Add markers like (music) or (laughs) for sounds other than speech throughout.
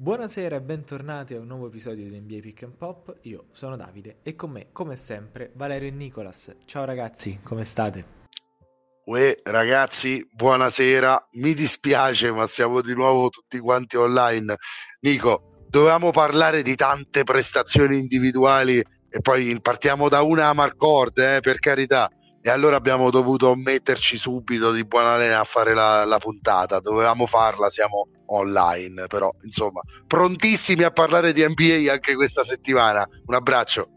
Buonasera e bentornati a un nuovo episodio di NBA Pick and Pop. Io sono Davide e con me, come sempre, Valerio e Nicolas. Ciao ragazzi, come state? Uè, ragazzi, buonasera. Mi dispiace, ma siamo di nuovo tutti quanti online. Nico, dovevamo parlare di tante prestazioni individuali e poi partiamo da una a Marcord, eh, per carità. E allora abbiamo dovuto metterci subito di buona lena a fare la, la puntata. Dovevamo farla, siamo online, però insomma, prontissimi a parlare di NBA anche questa settimana. Un abbraccio.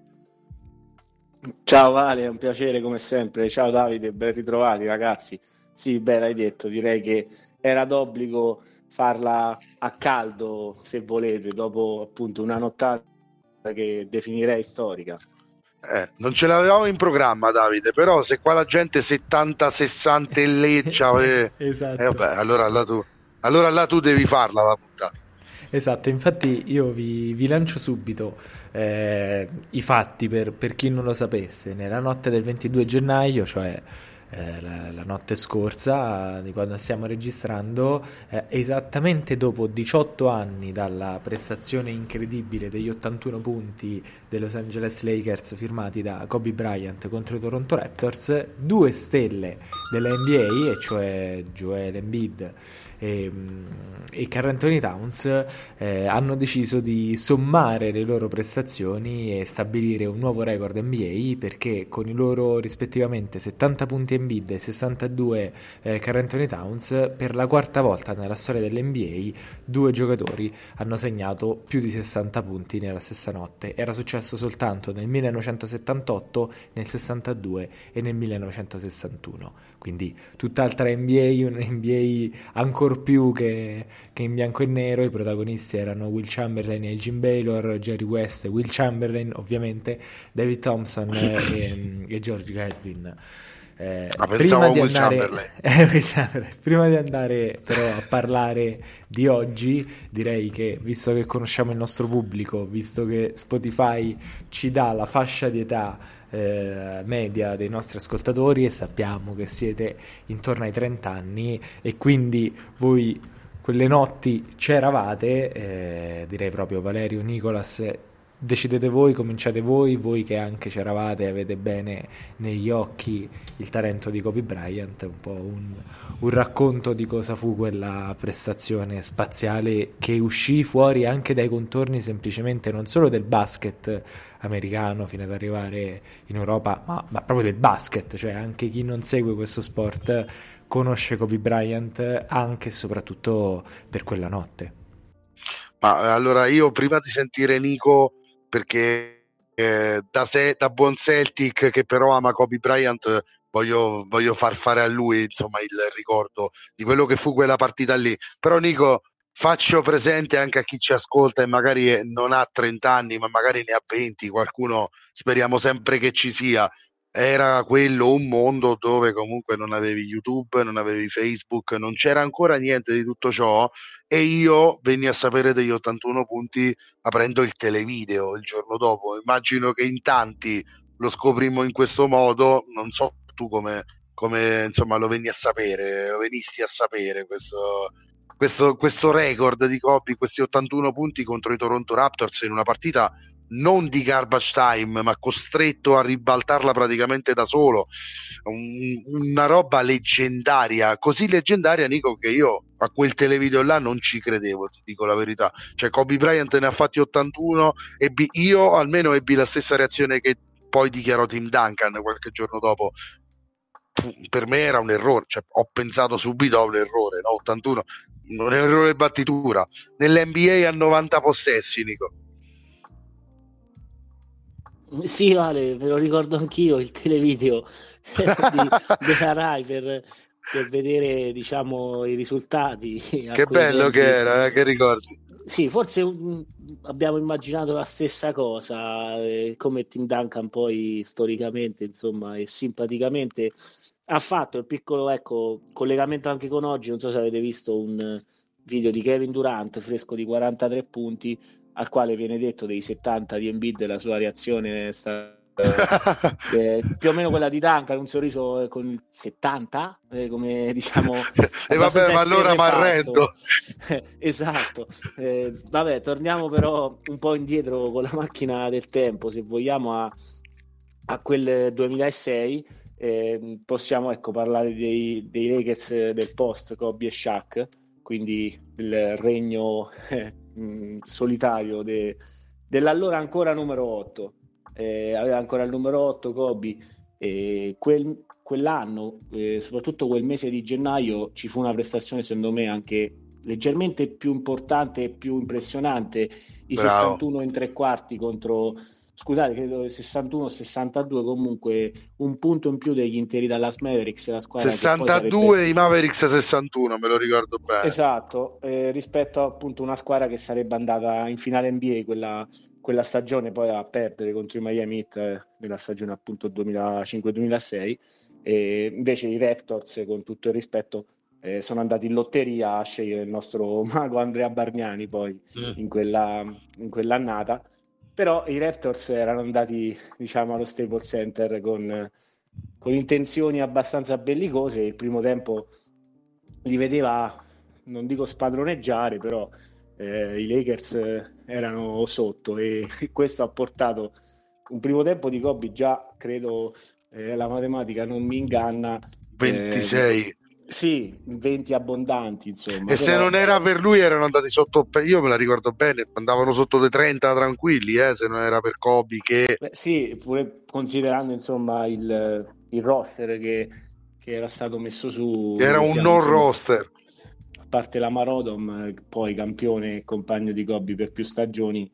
Ciao Vale, è un piacere come sempre. Ciao Davide, ben ritrovati ragazzi. Sì, beh, l'hai detto, direi che era d'obbligo farla a caldo, se volete, dopo appunto una nottata che definirei storica. Eh, non ce l'avevamo in programma, Davide, però se qua la gente 70-60 leggia, (laughs) eh, esatto. eh, vabbè, allora là, tu, allora là tu devi farla la puntata. Esatto, infatti io vi, vi lancio subito eh, i fatti per, per chi non lo sapesse. Nella notte del 22 gennaio, cioè eh, la, la, notte scorsa, di quando stiamo registrando, eh, esattamente dopo 18 anni dalla prestazione incredibile degli 81 punti dei Los Angeles Lakers firmati da Kobe Bryant contro i Toronto Raptors, due stelle della NBA, e cioè Joel Embiid e, mm, e Carl Anthony Towns eh, hanno deciso di sommare le loro prestazioni e stabilire un nuovo record NBA perché con i loro rispettivamente 70 punti Embiid e 62 eh, Carl Anthony Towns per la quarta volta nella storia dell'NBA due giocatori hanno segnato più di 60 punti nella stessa notte. Era successo soltanto nel 1978 nel 62 e nel 1961 quindi tutt'altra NBA un NBA ancora ancora più che, che, in bianco e nero. I protagonisti erano Will Chamberlain e Jim Baylor, Jerry West Will Chamberlain, ovviamente, David Thompson e, e George Galvin. Eh, Ma prima di, andare, (laughs) eh, prima di andare però a parlare di oggi, direi che visto che conosciamo il nostro pubblico, visto che Spotify ci dà la fascia di età eh, media dei nostri ascoltatori e sappiamo che siete intorno ai 30 anni e quindi voi quelle notti c'eravate, eh, direi proprio Valerio, Nicolas decidete voi, cominciate voi, voi che anche c'eravate, avete bene negli occhi il talento di Kobe Bryant, un po' un, un, racconto di cosa fu quella prestazione spaziale che uscì fuori anche dai contorni semplicemente non solo del basket americano fino ad arrivare in Europa, ma, ma proprio del basket, cioè anche chi non segue questo sport conosce Kobe Bryant anche e soprattutto per quella notte. Ma allora io prima di sentire Nico perché eh, da, se, da, buon Celtic che però ama Kobe Bryant voglio, voglio, far fare a lui insomma il ricordo di quello che fu quella partita lì. Però Nico faccio presente anche a chi ci ascolta e magari non ha 30 anni ma magari ne ha 20 qualcuno speriamo sempre che ci sia era quello un mondo dove comunque non avevi YouTube, non avevi Facebook, non c'era ancora niente di tutto ciò e io venni a sapere degli 81 punti aprendo il televideo il giorno dopo. Immagino che in tanti lo scoprimmo in questo modo, non so tu come, come insomma lo venni a sapere, lo venisti a sapere questo, questo, questo record di Kobe, questi 81 punti contro i Toronto Raptors in una partita non di garbage time, ma costretto a ribaltarla praticamente da solo. Un, una roba leggendaria, così leggendaria, Nico, che io a quel televideo là non ci credevo, ti dico la verità. Cioè, Kobe Bryant ne ha fatti 81 e io almeno ebbi la stessa reazione che poi dichiarò Tim Duncan qualche giorno dopo. Per me era un errore, cioè, ho pensato subito a un errore, no? 81, un errore battitura. Nell'NBA a 90 possessi, Nico sì, Vale, me lo ricordo anch'io il televideo (laughs) di, della Rai per, per, vedere diciamo, i risultati. Che bello tempi. che era, eh, che ricordi. Sì, forse um, abbiamo immaginato la stessa cosa, eh, come Tim Duncan poi storicamente insomma, e simpaticamente ha fatto il piccolo ecco, collegamento anche con oggi, non so se avete visto un video di Kevin Durant fresco di 43 punti al quale viene detto dei 70 di Embiid la sua reazione è stata (laughs) eh, più o meno quella di Duncan, un sorriso con il 70, eh, come (laughs) diciamo. e vabbè, ma allora mi arrendo. (laughs) esatto. Eh, vabbè, torniamo però un po' indietro con la macchina del tempo, se vogliamo, a, a quel 2006. Eh, possiamo ecco, parlare dei, dei Lakers del post Kobe e Shaq, quindi il regno eh, solitario de, dell'allora ancora numero 8 eh, aveva ancora il numero 8 Kobe e quel, quell'anno, eh, soprattutto quel mese di gennaio, ci fu una prestazione secondo me anche leggermente più importante e più impressionante, i Bravo. 61 in tre quarti contro scusate, credo 61-62 comunque un punto in più degli interi Dallas Mavericks la squadra 62 sarebbe... i Mavericks 61 me lo ricordo bene esatto eh, rispetto a appunto una squadra che sarebbe andata in finale NBA quella, quella stagione poi a perdere contro i Miami Heat eh, nella stagione appunto 2005-2006 e invece i Raptors con tutto il rispetto eh, sono andati in lotteria a scegliere il nostro (laughs) mago Andrea Bargnani poi mm. in, quella, in quell'annata però i Raptors erano andati diciamo allo Staples Center con, con intenzioni abbastanza bellicose. Il primo tempo li vedeva non dico spadroneggiare però eh, i Lakers erano sotto e (laughs) questo ha portato un primo tempo di Kobe già credo eh, la matematica non mi inganna 26 eh, sì, 20 abbondanti, insomma. E se non era per lui erano andati sotto, io me la ricordo bene, andavano sotto le 30 tranquilli, eh, se non era per Kobe che... Beh, sì, pure considerando insomma il, il roster che, che, era stato messo su... Era un non insomma, roster. A parte la Marodom, poi campione e compagno di Kobe per più stagioni,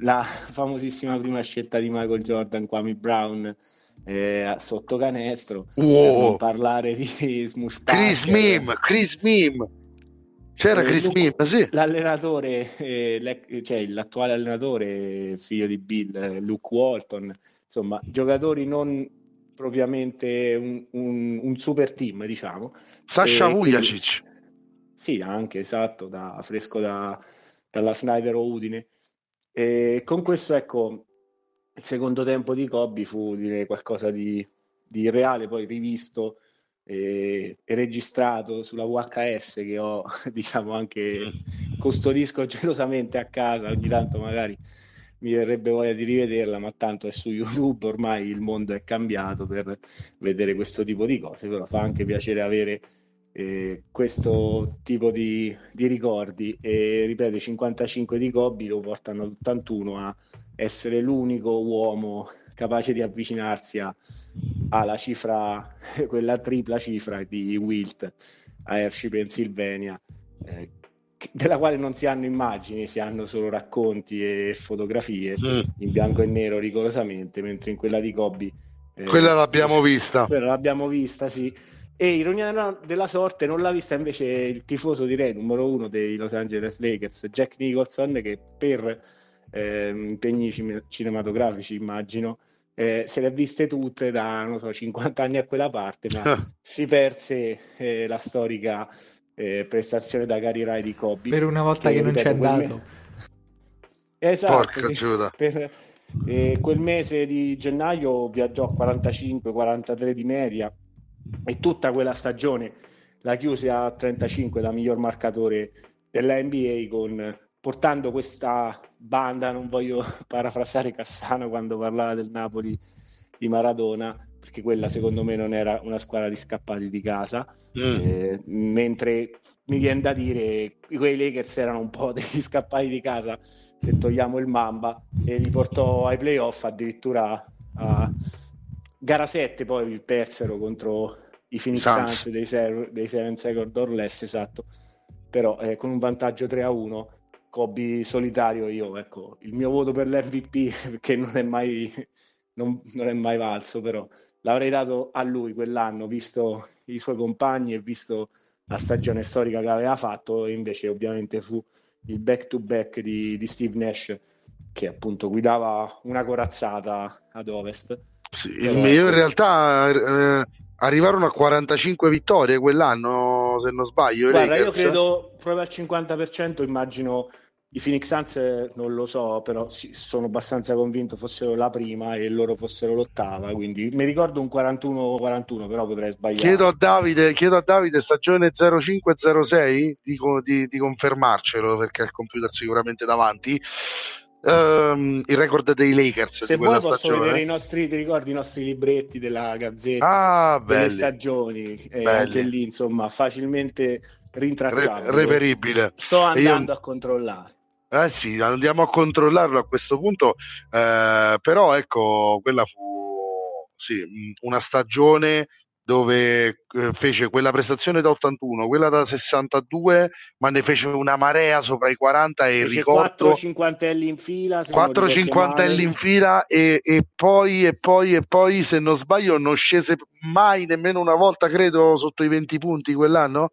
la famosissima prima scelta di Michael Jordan, Kwame Brown eh, sotto canestro wow. per parlare di Smush Chris Mim Chris Mim. C'era eh, Chris Mim sì. l'allenatore eh, cioè l'attuale allenatore figlio di Bill eh, Luke Walton. Insomma giocatori non propriamente un, un, un super team diciamo. Sasha Vujacic. Sì anche esatto da, fresco da, dalla Snyder o Udine. E con questo ecco il secondo tempo di Kobe fu direi qualcosa di, di reale, poi rivisto e, e, registrato sulla VHS che ho, (laughs) diciamo, anche custodisco gelosamente a casa, ogni tanto magari mi verrebbe voglia di rivederla, ma tanto è su YouTube, ormai il mondo è cambiato per vedere questo tipo di cose, però fa anche piacere avere eh, questo tipo di, di, ricordi e ripeto, i 55 di Kobe lo portano all'81 a essere l'unico uomo capace di avvicinarsi a, alla cifra, (laughs) quella tripla cifra di Wilt a Hershey, Pennsylvania, eh, della quale non si hanno immagini, si hanno solo racconti e fotografie mm. in bianco e nero rigorosamente, mentre in quella di Kobe... Eh, quella l'abbiamo vista. Quella l'abbiamo vista, sì. E ironia della sorte non l'ha vista invece il tifoso direi numero uno dei Los Angeles Lakers, Jack Nicholson, che per eh, impegni cinematografici, immagino. Eh, se le ha viste tutte da non so, 50 anni a quella parte, ma (laughs) si perse eh, la storica eh, prestazione da Gary Rai di Kobe. Per una volta che, che non c'è andato. Me... (laughs) Esatto, sì. per eh, quel mese di gennaio viaggiò 45-43 di media e tutta quella stagione la chiuse a 35 da miglior marcatore della NBA con portando questa banda, non voglio (laughs) parafrasare Cassano quando parlava del Napoli di Maradona, perché quella secondo me non era una squadra di scappati di casa, mm. eh, mentre mi viene da dire quei Lakers erano un po' (laughs) degli scappati di casa, se togliamo il Mamba, e li portò ai playoff addirittura a gara 7, poi persero contro i Phoenix Suns dei, dei 7 Second or Less, esatto, però eh, con un vantaggio 3 a 1 Kobe solitario io, ecco, il mio voto per l'MVP, perché (laughs) non è mai, non, non è mai valso, però l'avrei dato a lui quell'anno, visto i suoi compagni e visto la stagione storica che aveva fatto, e invece ovviamente fu il back-to-back di, di Steve Nash, che appunto guidava una corazzata ad ovest. Sì, Però, io in ecco realtà eh, arrivarono a 45 vittorie quell'anno, se non sbaglio. Guarda, io credo proprio al 50%, immagino I Phoenix Suns non lo so, però sono abbastanza convinto fossero la prima e loro fossero l'ottava, quindi mi ricordo un 41-41, però potrei sbagliare. Chiedo a Davide, chiedo a Davide stagione 05-06 di, di, di confermarcelo perché il computer sicuramente davanti. Um, il record dei Lakers se vuoi stagione. posso vedere i nostri ti ricordi i nostri libretti della gazzetta? Ah, delle stagioni e anche lì insomma facilmente rintracciabile Re- reperibile. Sto andando Io... a controllare. Eh sì, andiamo a controllarlo a questo punto, eh, però ecco, quella fu sì, una stagione dove eh, fece quella prestazione da 81, quella da 62, ma ne fece una marea sopra i 40 e fece ricordo 4 cinquantelli in fila, 4 cinquantelli in fila e, e, poi e poi e poi se non sbaglio non scese mai nemmeno una volta credo sotto i 20 punti quell'anno?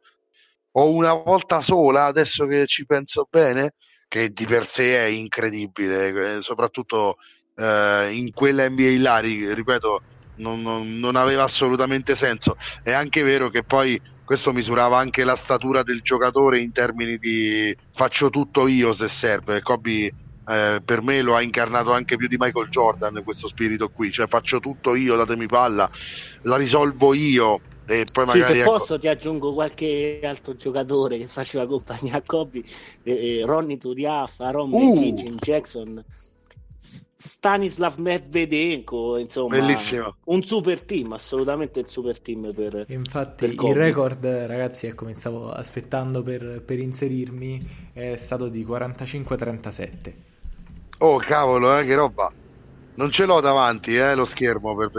O una volta sola, adesso che ci penso bene che di per sé è incredibile, eh, soprattutto eh, in quella NBA là, ripeto, non, non, non, aveva assolutamente senso. È anche vero che poi questo misurava anche la statura del giocatore in termini di faccio tutto io se serve. Kobe eh, per me lo ha incarnato anche più di Michael Jordan questo spirito qui, cioè faccio tutto io, datemi palla, la risolvo io e poi sì, magari, se ecco... posso ti aggiungo qualche altro giocatore che faceva compagnia a Kobe, eh, Ronny Turiaf, Aaron uh. Jackson, Stanislav Medvedenko, insomma, Bellissimo. un super team, assolutamente il super team per Infatti per il record, ragazzi, ecco, mi stavo aspettando per, per inserirmi, è stato di 45-37. Oh cavolo, eh, che roba! Non ce l'ho davanti eh, lo schermo per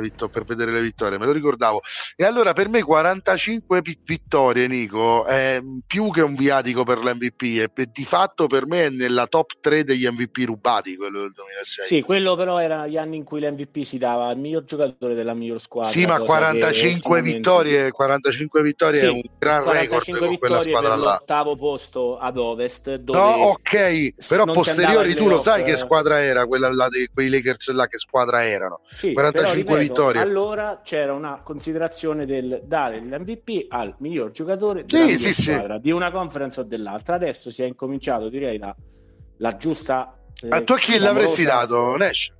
vittor- per vedere, le vittorie, me lo ricordavo. E allora per me 45 vittorie, Nico, è più che un viatico per l'MVP e di fatto per me è nella top 3 degli MVP rubati quello del 2006. Sì, quello però era gli anni in cui l'MVP si dava al miglior giocatore della miglior squadra. Sì, ma 45 vittorie, 45 vittorie sì, è un gran record con quella squadra là. L'ottavo posto ad Ovest. Dove no, ok, però posteriori tu lo sai che squadra era quella là dei quei Lakers là che squadra erano. Sì, 45 però, ripeto, vittorie. Allora c'era una considerazione del dare l'MVP al miglior giocatore sì, sì, squadra, di una conference o dell'altra. Adesso si è incominciato, direi, la, la giusta... Eh, A tu a chi l'avresti dato, Nash?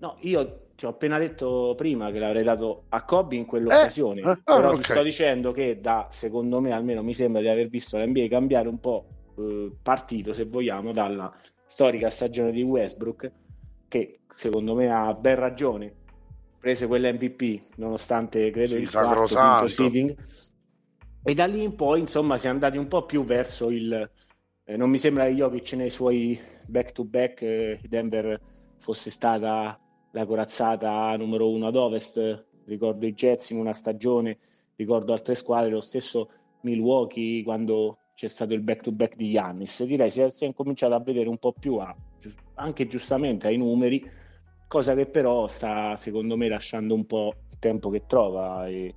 No, io ti ho appena detto prima che l'avrei dato a Kobe in quell'occasione, eh? eh, però okay. ti sto dicendo che da, secondo me, almeno mi sembra di aver visto l'NBA cambiare un po' eh, partito, se vogliamo, dalla storica stagione di Westbrook che secondo me ha ben ragione, prese quell'MVP nonostante credo sì, il quarto quinto seeding. E da lì in poi insomma si è andati un po' più verso il eh, non mi sembra che Jokic nei suoi back to back eh, Denver fosse stata la corazzata numero uno ad ovest. Ricordo i Jets in una stagione ricordo altre squadre lo stesso Milwaukee quando c'è stato il back to back di Yannis direi si è, si è incominciato a vedere un po' più a anche giustamente ai numeri, cosa che però sta secondo me lasciando un po' il tempo che trova e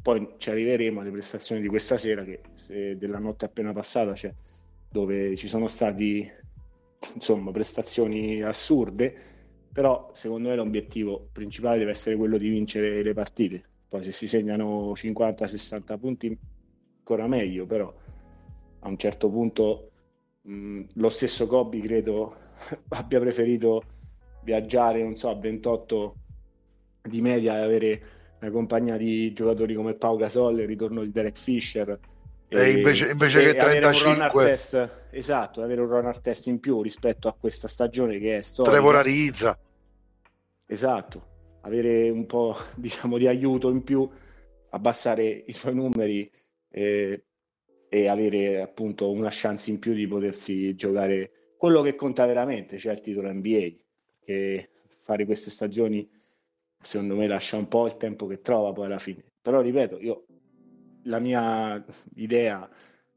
poi ci arriveremo alle prestazioni di questa sera che della notte appena passata cioè, dove ci sono stati insomma prestazioni assurde però secondo me l'obiettivo principale deve essere quello di vincere le partite. Poi se si segnano 50-60 punti ancora meglio però a un certo punto mh, lo stesso Kobe credo (laughs) abbia preferito viaggiare, non so, a 28 di media e avere una compagnia di giocatori come Pau Gasol, il ritorno di Derek Fisher. E, invece, invece e che 35 test, esatto, avere un runner test in più rispetto a questa stagione che è storica. Trevor Arizza. Esatto, avere un po' (laughs) diciamo di aiuto in più, abbassare i suoi numeri eh, e avere appunto una chance in più di potersi giocare quello che conta veramente, cioè il titolo NBA, che fare queste stagioni secondo me lascia un po' il tempo che trova poi alla fine. Però ripeto, io la mia idea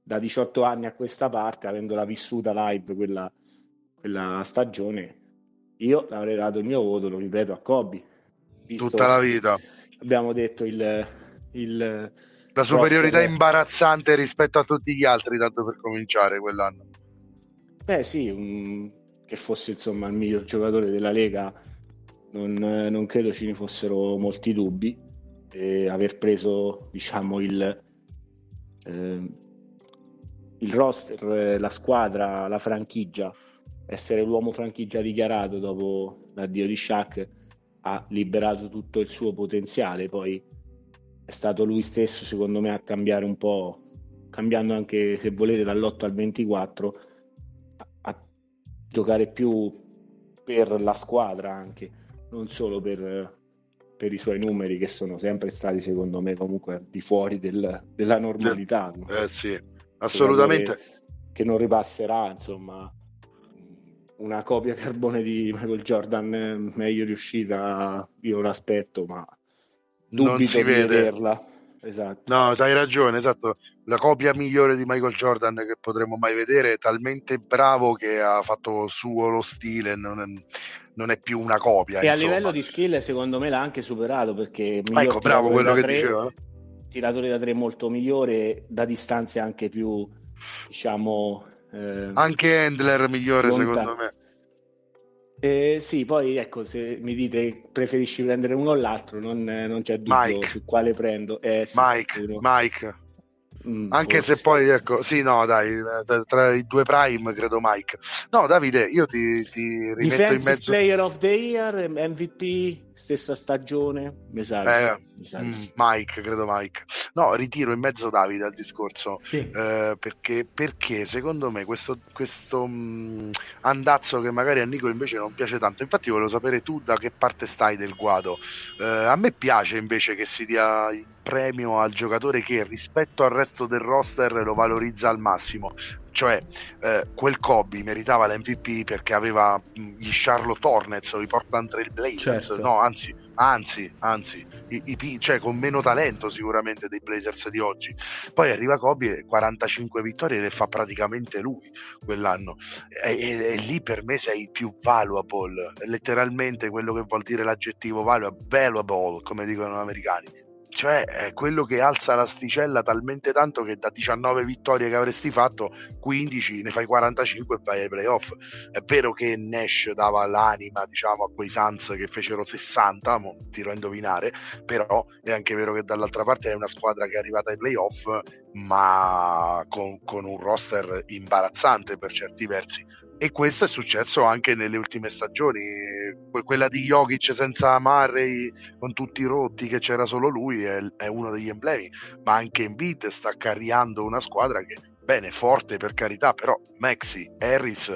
da 18 anni a questa parte, avendola vissuta live quella, quella stagione, io l'avrei dato il mio voto, lo ripeto, a Kobe. Tutta la vita. Abbiamo detto il, il la superiorità roster. imbarazzante rispetto a tutti gli altri, tanto per cominciare quell'anno. Beh sì, um, che fosse insomma il miglior giocatore della Lega, non, non credo ci ne fossero molti dubbi. E aver preso diciamo il, eh, il roster, la squadra, la franchigia, essere l'uomo franchigia dichiarato dopo l'addio di Shaq ha liberato tutto il suo potenziale, poi è stato lui stesso secondo me a cambiare un po', cambiando anche se volete dall'8 al 24, a, a giocare più per la squadra anche, non solo per, per, i suoi numeri che sono sempre stati secondo me comunque di fuori del, della normalità. Eh, eh sì, assolutamente. Che non ripasserà, insomma, una copia carbone di Michael Jordan meglio riuscita, io l'aspetto, ma dubito non si vede. vederla. Esatto. No, hai ragione, esatto. La copia migliore di Michael Jordan che potremmo mai vedere, è talmente bravo che ha fatto suo lo stile, non è, non è più una copia. E insomma. a livello di skill, secondo me, l'ha anche superato perché ecco, bravo quello che tre, diceva. Tiratore da tre molto migliore, da distanze anche più, diciamo, eh, anche Handler migliore lontano. secondo me. Eh, sì, poi ecco, se mi dite preferisci prendere uno o l'altro, non, non c'è dubbio Mike. su quale prendo. Eh, sì, Mike, Mike. Mm, Anche forse. se poi, ecco, sì, no, dai, tra i due prime credo Mike. No, Davide, io ti, ti rimetto Defensive in mezzo. Player of the Year, MVP, stessa stagione, mi sa. Eh, mm, Mike, credo Mike. No, ritiro in mezzo Davide al discorso sì. eh, perché, perché, secondo me questo, questo mh, mm, andazzo che magari a Nico invece non piace tanto. Infatti, volevo sapere tu da che parte stai del guado. Eh, a me piace invece che si dia premio al giocatore che rispetto al resto del roster lo valorizza al massimo. Cioè, eh, quel Kobe meritava l'MVP perché aveva mh, gli Charlotte Hornets o i Portland Trail Blazers, certo. no, anzi, anzi, anzi, i, i, cioè con meno talento sicuramente dei Blazers di oggi. Poi arriva Kobe e 45 vittorie le fa praticamente lui quell'anno. E, e, e lì per me sei più valuable, letteralmente quello che vuol dire l'aggettivo valuable, valuable come dicono gli americani cioè è quello che alza l'asticella talmente tanto che da 19 vittorie che avresti fatto 15 ne fai 45 e vai ai playoff. È vero che Nash dava l'anima diciamo a quei Suns che fecero 60 mo, tiro a indovinare però è anche vero che dall'altra parte è una squadra che è arrivata ai playoff ma con, con un roster imbarazzante per certi versi e questo è successo anche nelle ultime stagioni quella di Jokic senza Murray con tutti i rotti che c'era solo lui è, è uno degli emblemi ma anche Embiid sta carriando una squadra che bene forte per carità però Maxi, Harris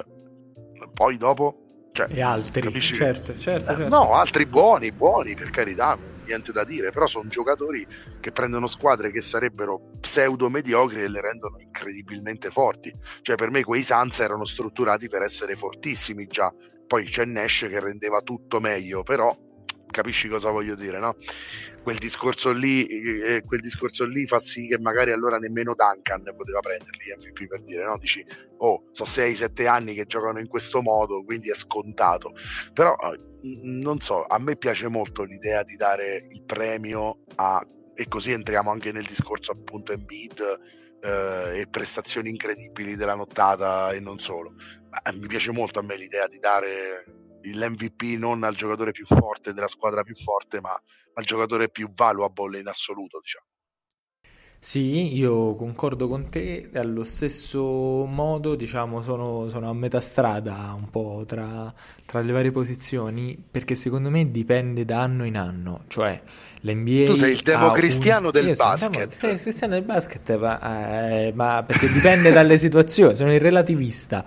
poi dopo cioè, e altri capisci? certo, certo, certo. no altri buoni buoni per carità niente da dire, però sono giocatori che prendono squadre che sarebbero pseudo mediocri e le rendono incredibilmente forti. Cioè per me quei Suns erano strutturati per essere fortissimi già. Poi c'è Nash che rendeva tutto meglio, però capisci cosa voglio dire, no? Quel discorso lì, eh, quel discorso lì fa sì che magari allora nemmeno Duncan poteva prenderli MVP per dire, no? Dici, oh, sono 6-7 anni che giocano in questo modo, quindi è scontato. Però non so, a me piace molto l'idea di dare il premio a e così entriamo anche nel discorso appunto Embiid eh, e prestazioni incredibili della nottata e non solo. Ma eh, mi piace molto a me l'idea di dare l'MVP non al giocatore più forte della squadra più forte, ma al giocatore più valuable in assoluto, diciamo. Sì, io concordo con te, allo stesso modo, diciamo, sono, sono a metà strada un po' tra, tra, le varie posizioni, perché secondo me dipende da anno in anno, cioè l'NBA... Tu sei il democristiano un... del io basket. Sono il cristiano del basket, ma, eh, ma, perché dipende dalle situazioni, sono il relativista,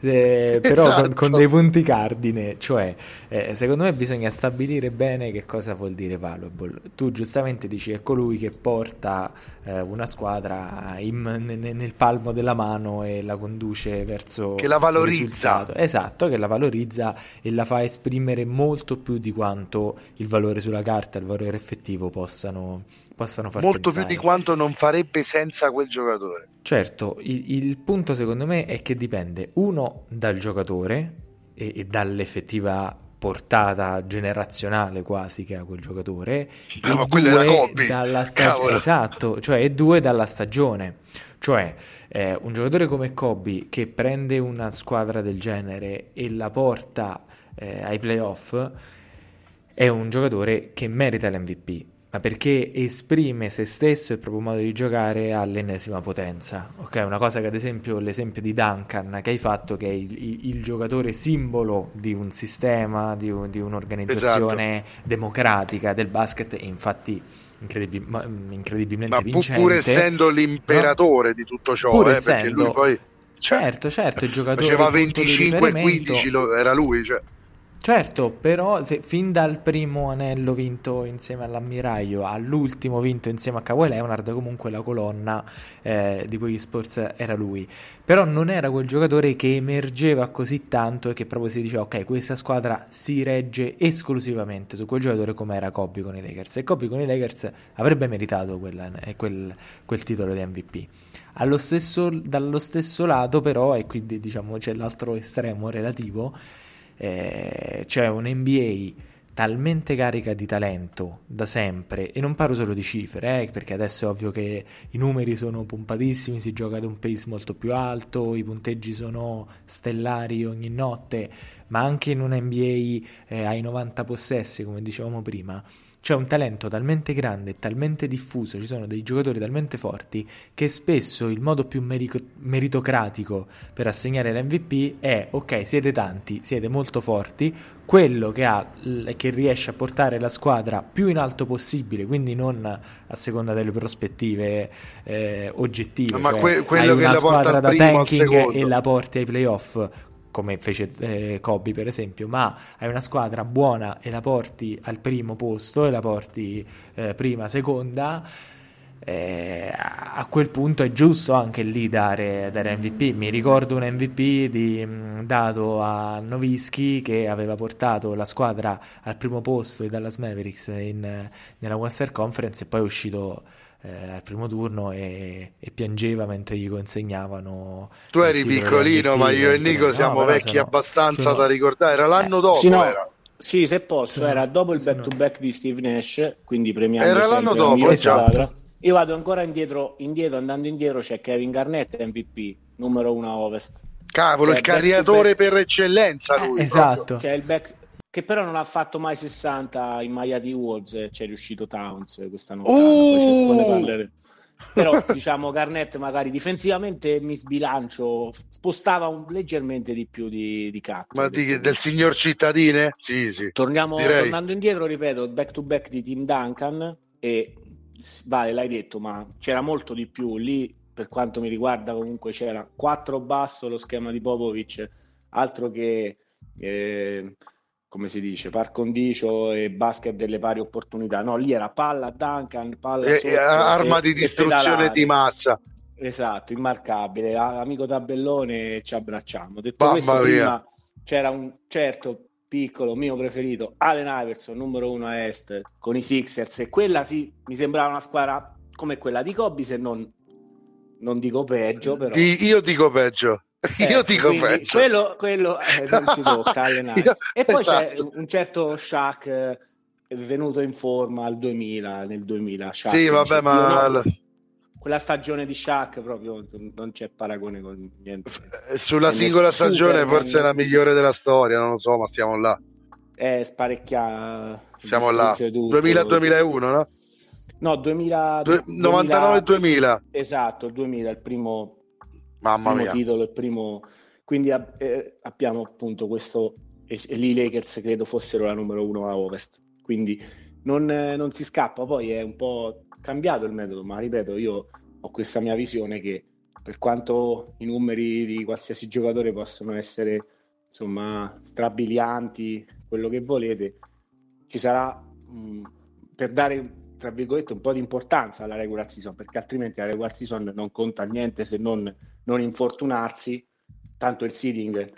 eh, però esatto. con, con, dei punti cardine, cioè eh, secondo me bisogna stabilire bene che cosa vuol dire valuable. Tu giustamente dici è colui che porta eh, una squadra in, nel, nel palmo della mano e la conduce verso che la valorizza. esatto che la valorizza e la fa esprimere molto più di quanto il valore sulla carta il valore effettivo possano, possano far molto pensare. più di quanto non farebbe senza quel giocatore. Certo il, il punto secondo me è che dipende uno dal giocatore e, e dall'effettiva portata generazionale quasi che ha quel giocatore Beh, e due dalla stagione esatto cioè e due dalla stagione. Cioè eh, un giocatore come Kobe che prende una squadra del genere e la porta eh, ai playoff è un giocatore che merita l'MVP ma perché esprime se stesso e il proprio modo di giocare all'ennesima potenza. Ok, una cosa che ad esempio l'esempio di Duncan che hai fatto, che è il, il, il giocatore simbolo di un sistema, di, un, di un'organizzazione esatto. democratica del basket, e infatti incredibil- incredibilmente ma vincente. pur essendo l'imperatore no? di tutto ciò, eh, essendo, perché lui poi... Cioè, certo, certo, il giocatore faceva 25-15, era lui, cioè. Certo, però se, fin dal primo anello vinto insieme all'ammiraglio all'ultimo vinto insieme a Kawhi Leonard, comunque la colonna eh, di quegli Spurs era lui. Però non era quel giocatore che emergeva così tanto e che proprio si diceva ok, questa squadra si regge esclusivamente su quel giocatore come era Kobe con i Lakers. E Kobe con i Lakers avrebbe meritato quella, eh, quel, quel titolo di MVP. Stesso, dallo stesso lato però, e quindi diciamo c'è l'altro estremo relativo, eh, c'è un NBA talmente carica di talento da sempre e non parlo solo di cifre eh, perché adesso è ovvio che i numeri sono pompatissimi si gioca ad un pace molto più alto i punteggi sono stellari ogni notte ma anche in un NBA eh, ai 90 possessi come dicevamo prima c'è un talento talmente grande e talmente diffuso, ci sono dei giocatori talmente forti che spesso il modo più merico- meritocratico per assegnare l'MVP è ok, siete tanti, siete molto forti, quello che, ha, che riesce a portare la squadra più in alto possibile, quindi non a seconda delle prospettive eh, oggettive. Ma cioè, que- quello che una la squadra da primo, tanking e la porti ai playoff come fece eh, Kobe per esempio, ma hai una squadra buona e la porti al primo posto e la porti eh, prima, seconda, eh, a quel punto è giusto anche lì dare, dare MVP. Mi ricordo un MVP di, dato a Novischi che aveva portato la squadra al primo posto di Dallas Mavericks in, nella Western Conference e poi è uscito eh, al primo turno e, e, piangeva mentre gli consegnavano. Tu eri piccolino, ma io e Nico siamo no, vecchi sono, abbastanza sono... da ricordare. Era l'anno eh, dopo. Sì, no, era. sì, se posso, sì, era dopo il back to back di Steve Nash, quindi premiando Era l'anno dopo, esatto. Io vado ancora indietro, indietro, andando indietro c'è Kevin Garnett MVP, numero uno a Ovest. Cavolo, il carriatore per eccellenza lui. Eh, esatto. C'è il back, che però non ha fatto mai 60 in Miami Wolves e c'è riuscito Towns questa notte. Uh! Però (laughs) diciamo Garnett magari difensivamente mi sbilancio, spostava un, leggermente di più di, di Cat. Ma di, del signor cittadine? Sì, sì. Torniamo, tornando indietro, ripeto, back to back di Tim Duncan e vale, l'hai detto, ma c'era molto di più lì. Per quanto mi riguarda, comunque c'era 4 basso lo schema di Popovic, altro che eh, come si dice, par condicio e basket delle pari opportunità. No, lì era palla Duncan, palla e, sotto, arma e, di distruzione di massa. Esatto, immarcabile. Amico tabellone, ci abbracciamo. Detto Mamma questo, prima c'era un certo piccolo mio preferito, Allen Iverson, numero uno a est, con i Sixers, e quella sì, mi sembrava una squadra come quella di Kobe, se non, non dico peggio, però... Di, io dico peggio. Eh, io dico peggio. Quello, quello eh, (laughs) non si tocca io, E poi esatto. c'è un certo Shaq eh, venuto in forma al 2000, nel 2000. Shaq, sì, vabbè, ma... No, quella stagione di Shaq proprio non c'è paragone con niente. Eh, sulla singola stagione forse è la migliore della storia, non lo so, ma stiamo là. È sparecchia. Siamo là. 2000-2001, no? No, 2000, 99-2000. Esatto, il 2000, il primo Mamma primo mia. titolo, il primo... Quindi eh, abbiamo appunto questo, e, e lì i Lakers credo fossero la numero uno a Ovest, quindi non, eh, non, si scappa, poi è un po' cambiato il metodo, ma ripeto, io ho questa mia visione che per quanto i numeri di qualsiasi giocatore possono essere insomma strabilianti, quello che volete, ci sarà mh, per dare tra virgolette un po' di importanza alla regular season perché altrimenti la regular season non conta niente se non non infortunarsi. Tanto il seeding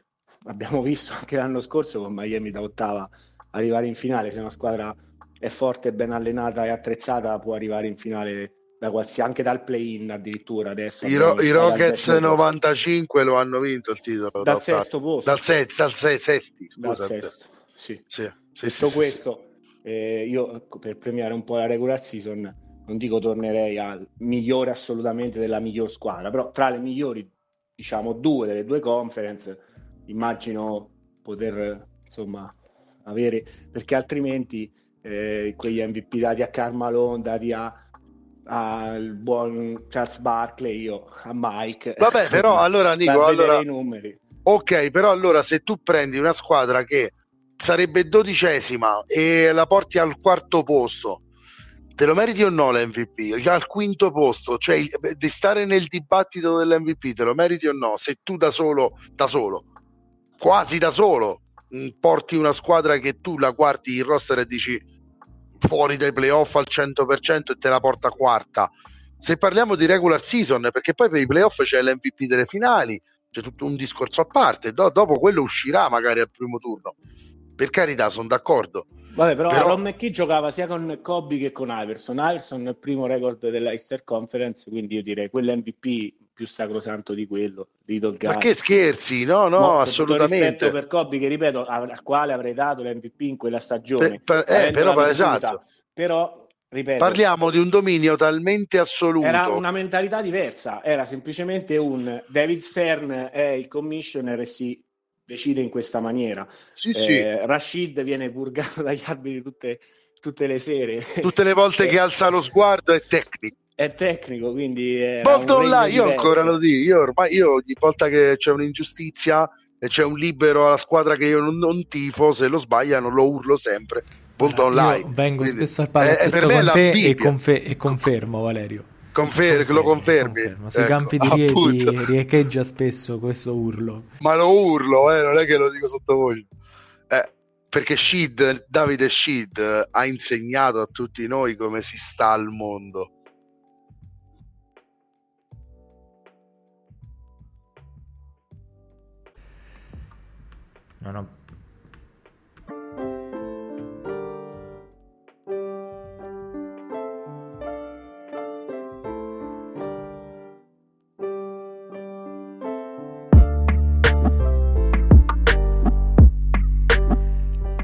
abbiamo visto anche l'anno scorso con Miami da ottava arrivare in finale. Se una squadra è forte, ben allenata e attrezzata può arrivare in finale da qualsiasi, anche dal play-in addirittura. Adesso i, ro- i Rockets 95 lo hanno vinto il titolo dal sesto posto. Dal, se- dal se- sesti scusa dal sesto sì. Sì, sì, detto questo eh, io per premiare un po' la regular season non dico tornerei al migliore assolutamente della miglior squadra, però tra le migliori, diciamo, due delle due conference, immagino poter insomma avere, perché altrimenti eh, quegli MVP dati a Carmelo, dati a, al buon Charles Barkley, io a Mike. Vabbè, però allora Nico, allora, ok, però allora se tu prendi una squadra che sarebbe dodicesima e la porti al quarto posto, te lo meriti o no l'MVP? Al quinto posto, cioè di stare nel dibattito dell'MVP, te lo meriti o no? Se tu da solo, da solo, quasi da solo, mm, porti una squadra che tu la guardi in roster e dici fuori dai playoff al 100% e te la porta quarta. Se parliamo di regular season, perché poi per i playoff c'è l'MVP delle finali, c'è tutto un discorso a parte, Do- dopo quello uscirà magari al primo turno. Per carità, sono d'accordo. Vabbè, però, però... Ron McKee giocava sia con Kobe che con Iverson. Iverson è il primo record della Easter Conference, quindi io direi quell'MVP più sacrosanto di quello. Ma che scherzi? No, no, Mo, assolutamente. per Kobe, che ripeto, al quale avrei dato l'MVP in quella stagione. Per, per, eh, però, esatto. però ripeto, parliamo di un dominio talmente assoluto. Era una mentalità diversa, era semplicemente un David Stern è il commissioner e si decide in questa maniera. Sì, eh, sì. Rashid viene purgato (laughs) dagli arbitri tutte, tutte le sere. Tutte le volte che alza lo sguardo è tecnico è tecnico, quindi Bolton online, io ancora lo dico, io ormai io ogni volta che c'è un'ingiustizia e c'è un libero alla squadra che io non, non tifo, se lo sbagliano lo urlo sempre. Bolton online. Io vengo quindi, spesso al palazzetto con te e, confe- e, confermo Valerio. Confer- confermo, lo confermi. Confermo. Sui ecco, campi di Rieti riecheggia spesso questo urlo. Ma lo urlo, eh, non è che lo dico sottovoce. Eh, perché Shid, Davide Shid ha insegnato a tutti noi come si sta al mondo non ho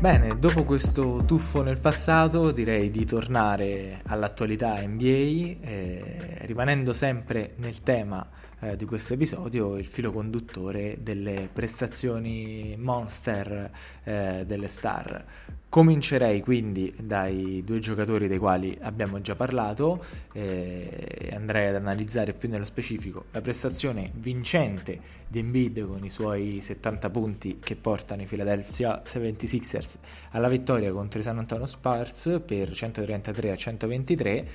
Bene, dopo questo tuffo nel passato direi di tornare all'attualità NBA, eh, rimanendo sempre nel tema eh, di questo episodio il filo conduttore delle prestazioni monster eh, delle star. Comincerei quindi dai due giocatori dei quali abbiamo già parlato e eh, andrei ad analizzare più nello specifico la prestazione vincente di Embiid con i suoi 70 punti che portano i Philadelphia 76ers alla vittoria contro i San Antonio Spurs per 133 a 123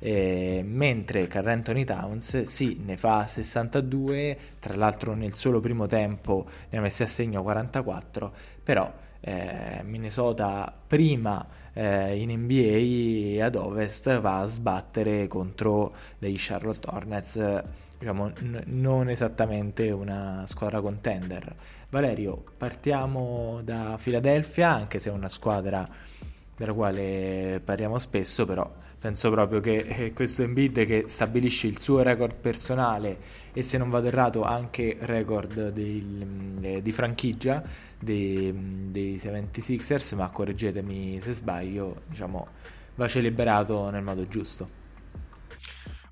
eh, mentre Carl Anthony Towns sì ne fa 62 tra l'altro nel solo primo tempo ne ha messi a segno 44 però eh, Minnesota prima eh, in NBA ad ovest va a sbattere contro dei Charlotte Hornets diciamo n- non esattamente una squadra contender. Valerio partiamo da Philadelphia anche se è una squadra della quale parliamo spesso però penso proprio che eh, questo Embiid che stabilisce il suo record personale e se non vado errato anche record del, eh, di franchigia dei, dei 76ers ma correggetemi se sbaglio diciamo va celebrato nel modo giusto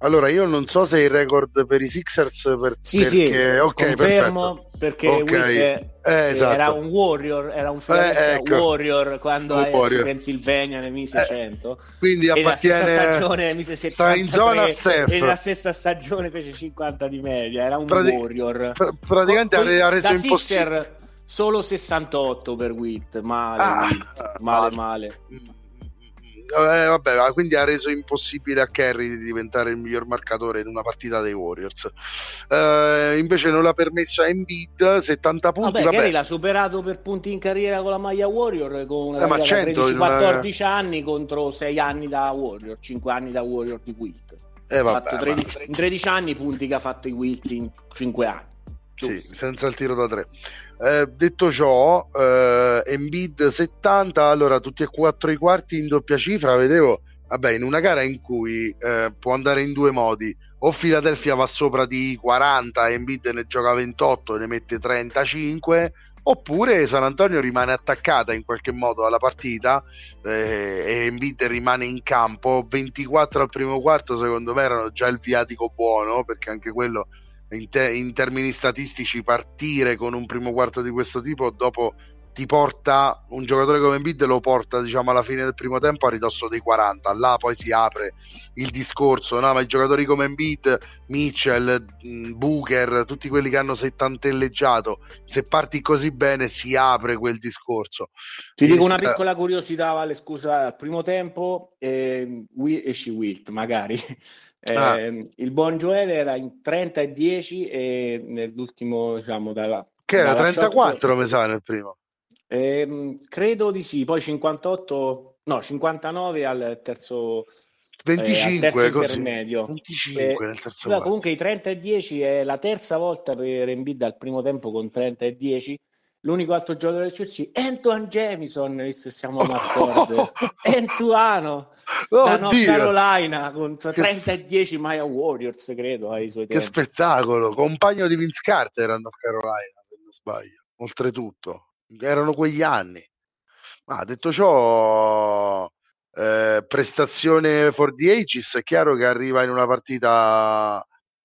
allora, io non so se il record per i Sixers per, sì, perché... Sì, ok, confermo perfetto. perché okay. eh, esatto. era un Warrior, era un eh, ecco. Warrior quando hai in Pennsylvania nel 1600. Eh, quindi appartiene la stessa stagione nel 1773 sta in zona Steph. e la stessa stagione fece 50 di media, era un Prati- Warrior. Pr- praticamente Con, ha reso impossibile solo 68 per Witt, male, ah, Witt. male, ah, male. Mm eh, vabbè, quindi ha reso impossibile a Kerry di diventare il miglior marcatore in una partita dei Warriors. Eh, invece non l'ha permesso a Embiid, 70 punti. Vabbè, vabbè. Kerry l'ha superato per punti in carriera con la maglia Warrior con una eh, 13, 14 una... anni contro 6 anni da Warrior, 5 anni da Warrior di Wilt. Eh, vabbè, 13, in 13 anni i punti che ha fatto i Wilt in 5 anni. Sì, senza il tiro da 3. Eh, detto ciò, eh, Embiid 70, allora tutti e quattro i quarti in doppia cifra, vedevo, vabbè, in una gara in cui eh, può andare in due modi, o Philadelphia va sopra di 40 e Embiid ne gioca 28 e ne mette 35, oppure San Antonio rimane attaccata in qualche modo alla partita eh, e Embiid rimane in campo. 24 al primo quarto secondo me erano già il viatico buono perché anche quello in, te- in, termini statistici partire con un primo quarto di questo tipo dopo ti porta un giocatore come Embiid lo porta diciamo alla fine del primo tempo a ridosso dei 40 là poi si apre il discorso no? ma i giocatori come Embiid Mitchell mm, Booker tutti quelli che hanno settantelleggiato se parti così bene si apre quel discorso. Ti dico una piccola curiosità Vale scusa al primo tempo eh, esci Wilt magari eh, ah. il buon Joel era in 30 e 10 e nell'ultimo diciamo dalla che era 34 shot... mi sa nel primo. Eh, credo di sì, poi 58, no, 59 al terzo 25 eh, terzo intermedio. 25 eh, nel terzo comunque i 30 e 10 è la terza volta per Embiid al primo tempo con 30 e 10 l'unico altro giocatore del Chelsea Antoine Jamison visto che siamo a Marcord (laughs) Antuano oh, da North Carolina con 30 che... e 10 Maya Warriors credo ai suoi che spettacolo compagno di Vince Carter a North Carolina se non sbaglio oltretutto. Erano quegli anni. Ma detto ciò, eh, prestazione for the ages, è chiaro che arriva in una partita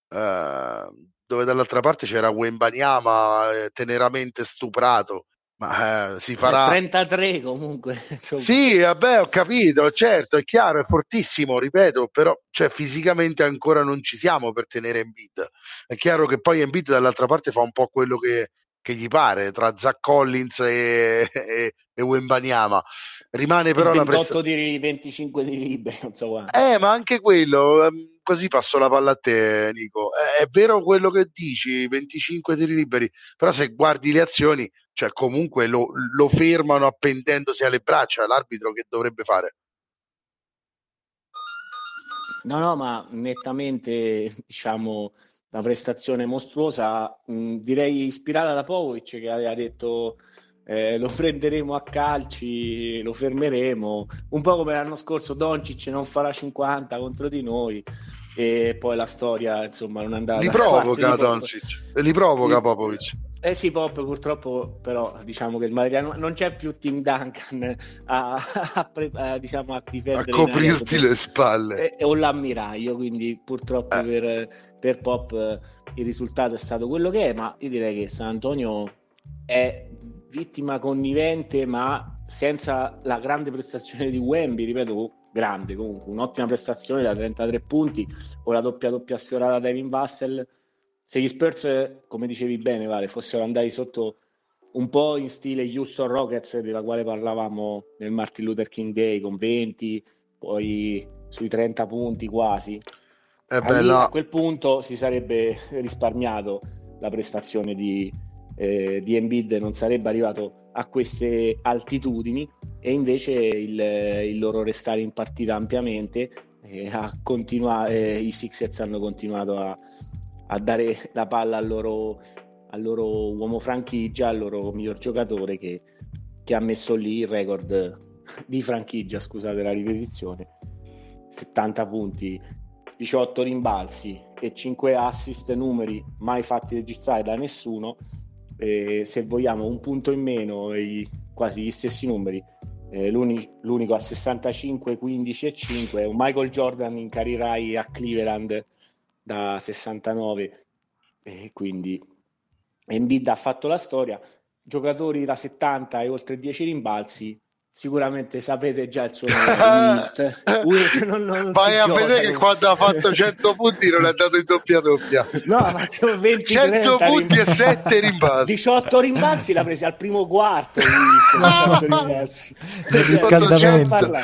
eh, dove dall'altra parte c'era Wembaniama eh, teneramente stuprato. Ma eh, si farà 33 comunque. (laughs) Insomma. Sì, vabbè, ho capito, certo, è chiaro, è fortissimo, ripeto, però cioè, fisicamente ancora non ci siamo per tenere Embiid. È chiaro che poi Embiid dall'altra parte fa un po' quello che, che gli pare tra Zach Collins e, e, e Wembaniama. Rimane però 28 la prestazione. Tiri, 25 di liberi, non so quanto. Eh, ma anche quello. Ehm, così passo la palla a te, Nico. È, è vero quello che dici, 25 tiri liberi, però se guardi le azioni, cioè comunque lo, lo fermano appendendosi alle braccia. L'arbitro che dovrebbe fare? No, no, ma nettamente, diciamo, una prestazione mostruosa, mh, direi ispirata da Povic che aveva detto eh, lo prenderemo a calci, lo fermeremo, un po' come l'anno scorso Doncic non farà 50 contro di noi e poi la storia insomma non è andata. Li provoca Doncic li provoca Popovic. Eh sì, Pop purtroppo però diciamo che il materiale non c'è più Tim Duncan a, a, a, diciamo, a difendere a coprirti le spalle. E, o l'ammiraglio quindi purtroppo eh. per, per, Pop il risultato è stato quello che è ma io direi che San Antonio è vittima connivente ma senza la grande prestazione di Wemby ripeto grande comunque un'ottima prestazione da 33 punti o la doppia doppia sfiorata da Evan Vassell se gli Spurs, come dicevi bene, vale, fossero andati sotto un po' in stile Houston Rockets, della quale parlavamo nel Martin Luther King Day, con 20, poi sui 30 punti quasi, eh beh, no. a quel punto si sarebbe risparmiato la prestazione di, eh, di Embiid, non sarebbe arrivato a queste altitudini e invece il, il loro restare in partita ampiamente eh, continua- eh, i Sixers hanno continuato a, a dare la palla al loro, al loro uomo franchigia, al loro miglior giocatore che, che ha messo lì il record di franchigia, scusate la ripetizione, 70 punti, 18 rimbalzi e 5 assist, numeri mai fatti registrare da nessuno. Eh, se vogliamo un punto in meno e quasi gli stessi numeri, eh, l'unico, l'unico a 65, 15 e 5 è un Michael Jordan in carriera a Cleveland da 69 e quindi Embiid ha fatto la storia giocatori da 70 e oltre 10 rimbalzi sicuramente sapete già il suo (laughs) nome non, non vai a gioca, vedere che quando ha fatto 100 (laughs) punti non è andato in doppia doppia. No ha fatto 20 100 punti rimbalzi. e 7 rimbalzi. 18 rimbalzi l'ha presi al primo quarto Wilt, (laughs) 18 rimbalzi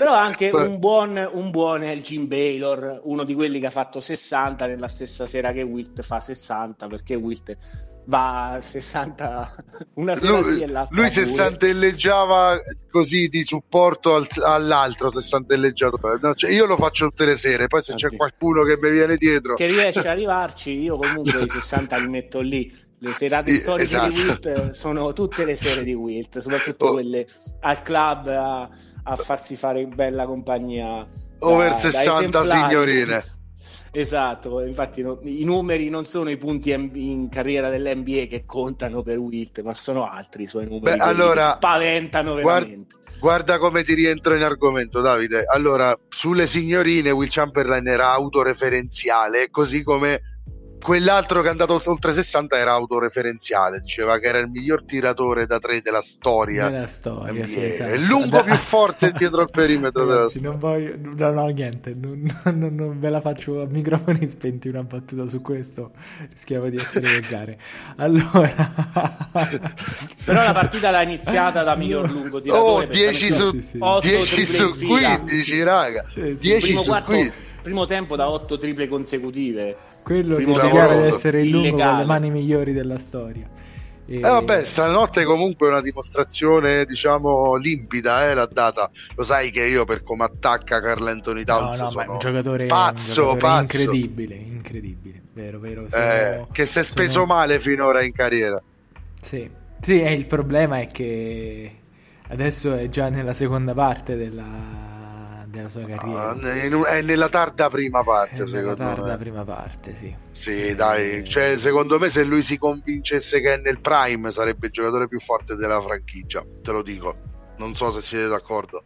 però anche un buon, un buon Elgin Baylor, uno di quelli che ha fatto 60 nella stessa sera che Wilt fa 60, perché Wilt va a 60 (laughs) una sera lui, sì e l'altra lui sessantelleggiava così di supporto al, all'altro sessantelleggiato no, cioè io lo faccio tutte le sere poi se c'è qualcuno che mi viene dietro. Che riesce ad (laughs) arrivarci io comunque i 60 li metto lì. Le serate sì, storiche esatto. di Wilt sono tutte le sere di Wilt soprattutto oh. quelle al club a a farsi fare bella compagnia. Over 60 signorine. Esatto, infatti no, i numeri non sono i punti in carriera dell'NBA che contano per Wilt, ma sono altri i suoi numeri Beh, allora, spaventano veramente. Guarda, guarda come ti rientro in argomento, Davide. Allora, sulle signorine Will Chamberlain era autoreferenziale, così come quell'altro che è andato oltre 60 era autoreferenziale, diceva che era il miglior tiratore da tre della storia. Della storia, sì, esatto. È il lungo Da- più forte dietro al perimetro della storia. non voglio, no, no, niente, non, non- non ve la faccio a microfoni spenti una battuta su questo, rischiamo di essere volgare. (laughs) Allora, Però la partita l'ha iniziata da miglior lungo tiratore. Oh, perché 10 ha su, Sì, sì. otto 10 triple su in fila. 15, raga. Sì, sì. 10 Primo, su quarto, 15. Primo tempo da 8 triple consecutive. quello che Primo dichiara di clamoroso. essere il lungo con le mani migliori della storia. E- Eh vabbè, stanotte comunque è una dimostrazione, diciamo, limpida, eh, l'ha data. Lo sai che io per come attacca Carl Anthony No, Towns no, è sono un giocatore, pazzo, un giocatore pazzo. incredibile, incredibile, vero, vero. sono- eh, che si è speso sono- male finora in carriera. Sì, sì, e il problema è che adesso è già nella seconda parte della, della sua carriera. Ah, in un- è nella tarda prima È parte, nella secondo tarda me. prima parte, sì. Sì, dai, cioè, secondo me se lui si convincesse che è nel prime sarebbe il giocatore più forte della franchigia, te lo dico. Non so se siete d'accordo.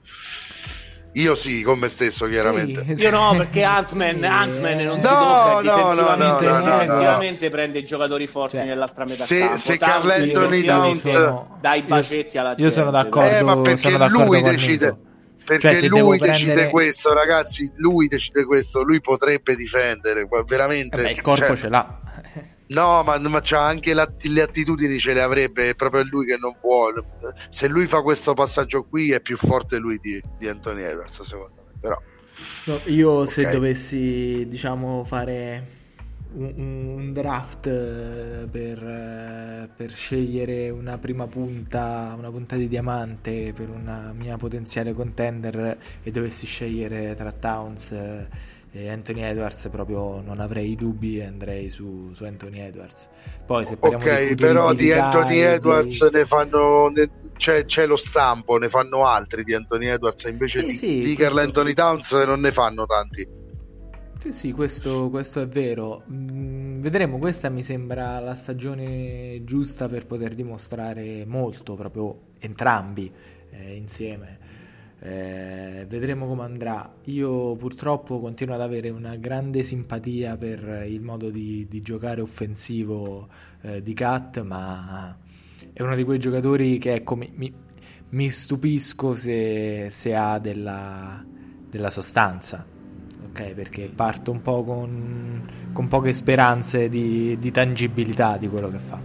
Io sì, con me stesso, chiaramente. Sì, (laughs) Io no, perché Ant-Man, sì, Ant-Man non si No, tocca e no, difensivamente, no, no, no, no. difensivamente prende i giocatori forti Cioè, nell'altra metà se- campo. se Carl Anthony Towns- dai io- bacetti alla Io sono gente, d'accordo, Eh, ma perché lui decide- Nico. Perché Cioè, se lui decide prendere- questo, ragazzi. Lui decide questo. Lui potrebbe difendere, veramente. Vabbè, il corpo Cioè, ce l'ha. No, ma, ma c'ha anche la- le attitudini, ce le avrebbe. È proprio lui che non vuole. Se lui fa questo passaggio qui, è più forte lui di, di Anthony Edwards, secondo me. Però, No, io se Ok. dovessi, diciamo, fare un, draft eh, per, eh, per scegliere una prima punta, una punta di diamante per una mia potenziale contender e dovessi scegliere tra Towns eh, e Anthony Edwards, proprio non avrei dubbi e andrei su, su Anthony Edwards. Poi se ok, però di Anthony Edwards di- ne fanno. ne- c'è, c'è lo stampo, ne fanno altri di Anthony Edwards. Invece Sì, di, sì, di Carl Anthony Towns non ne fanno tanti. Sì, questo, questo è vero. Mm, vedremo, questa mi sembra la stagione giusta per poter dimostrare molto, proprio entrambi eh, insieme. Eh, vedremo come andrà. Io purtroppo continuo ad avere una grande simpatia per il modo di, di giocare offensivo eh, di Cat, ma è uno di quei giocatori che ecco, mi, mi- mi stupisco se, se ha della, della sostanza ok? Perché parto un po' con, con poche speranze di, di tangibilità di quello che fa.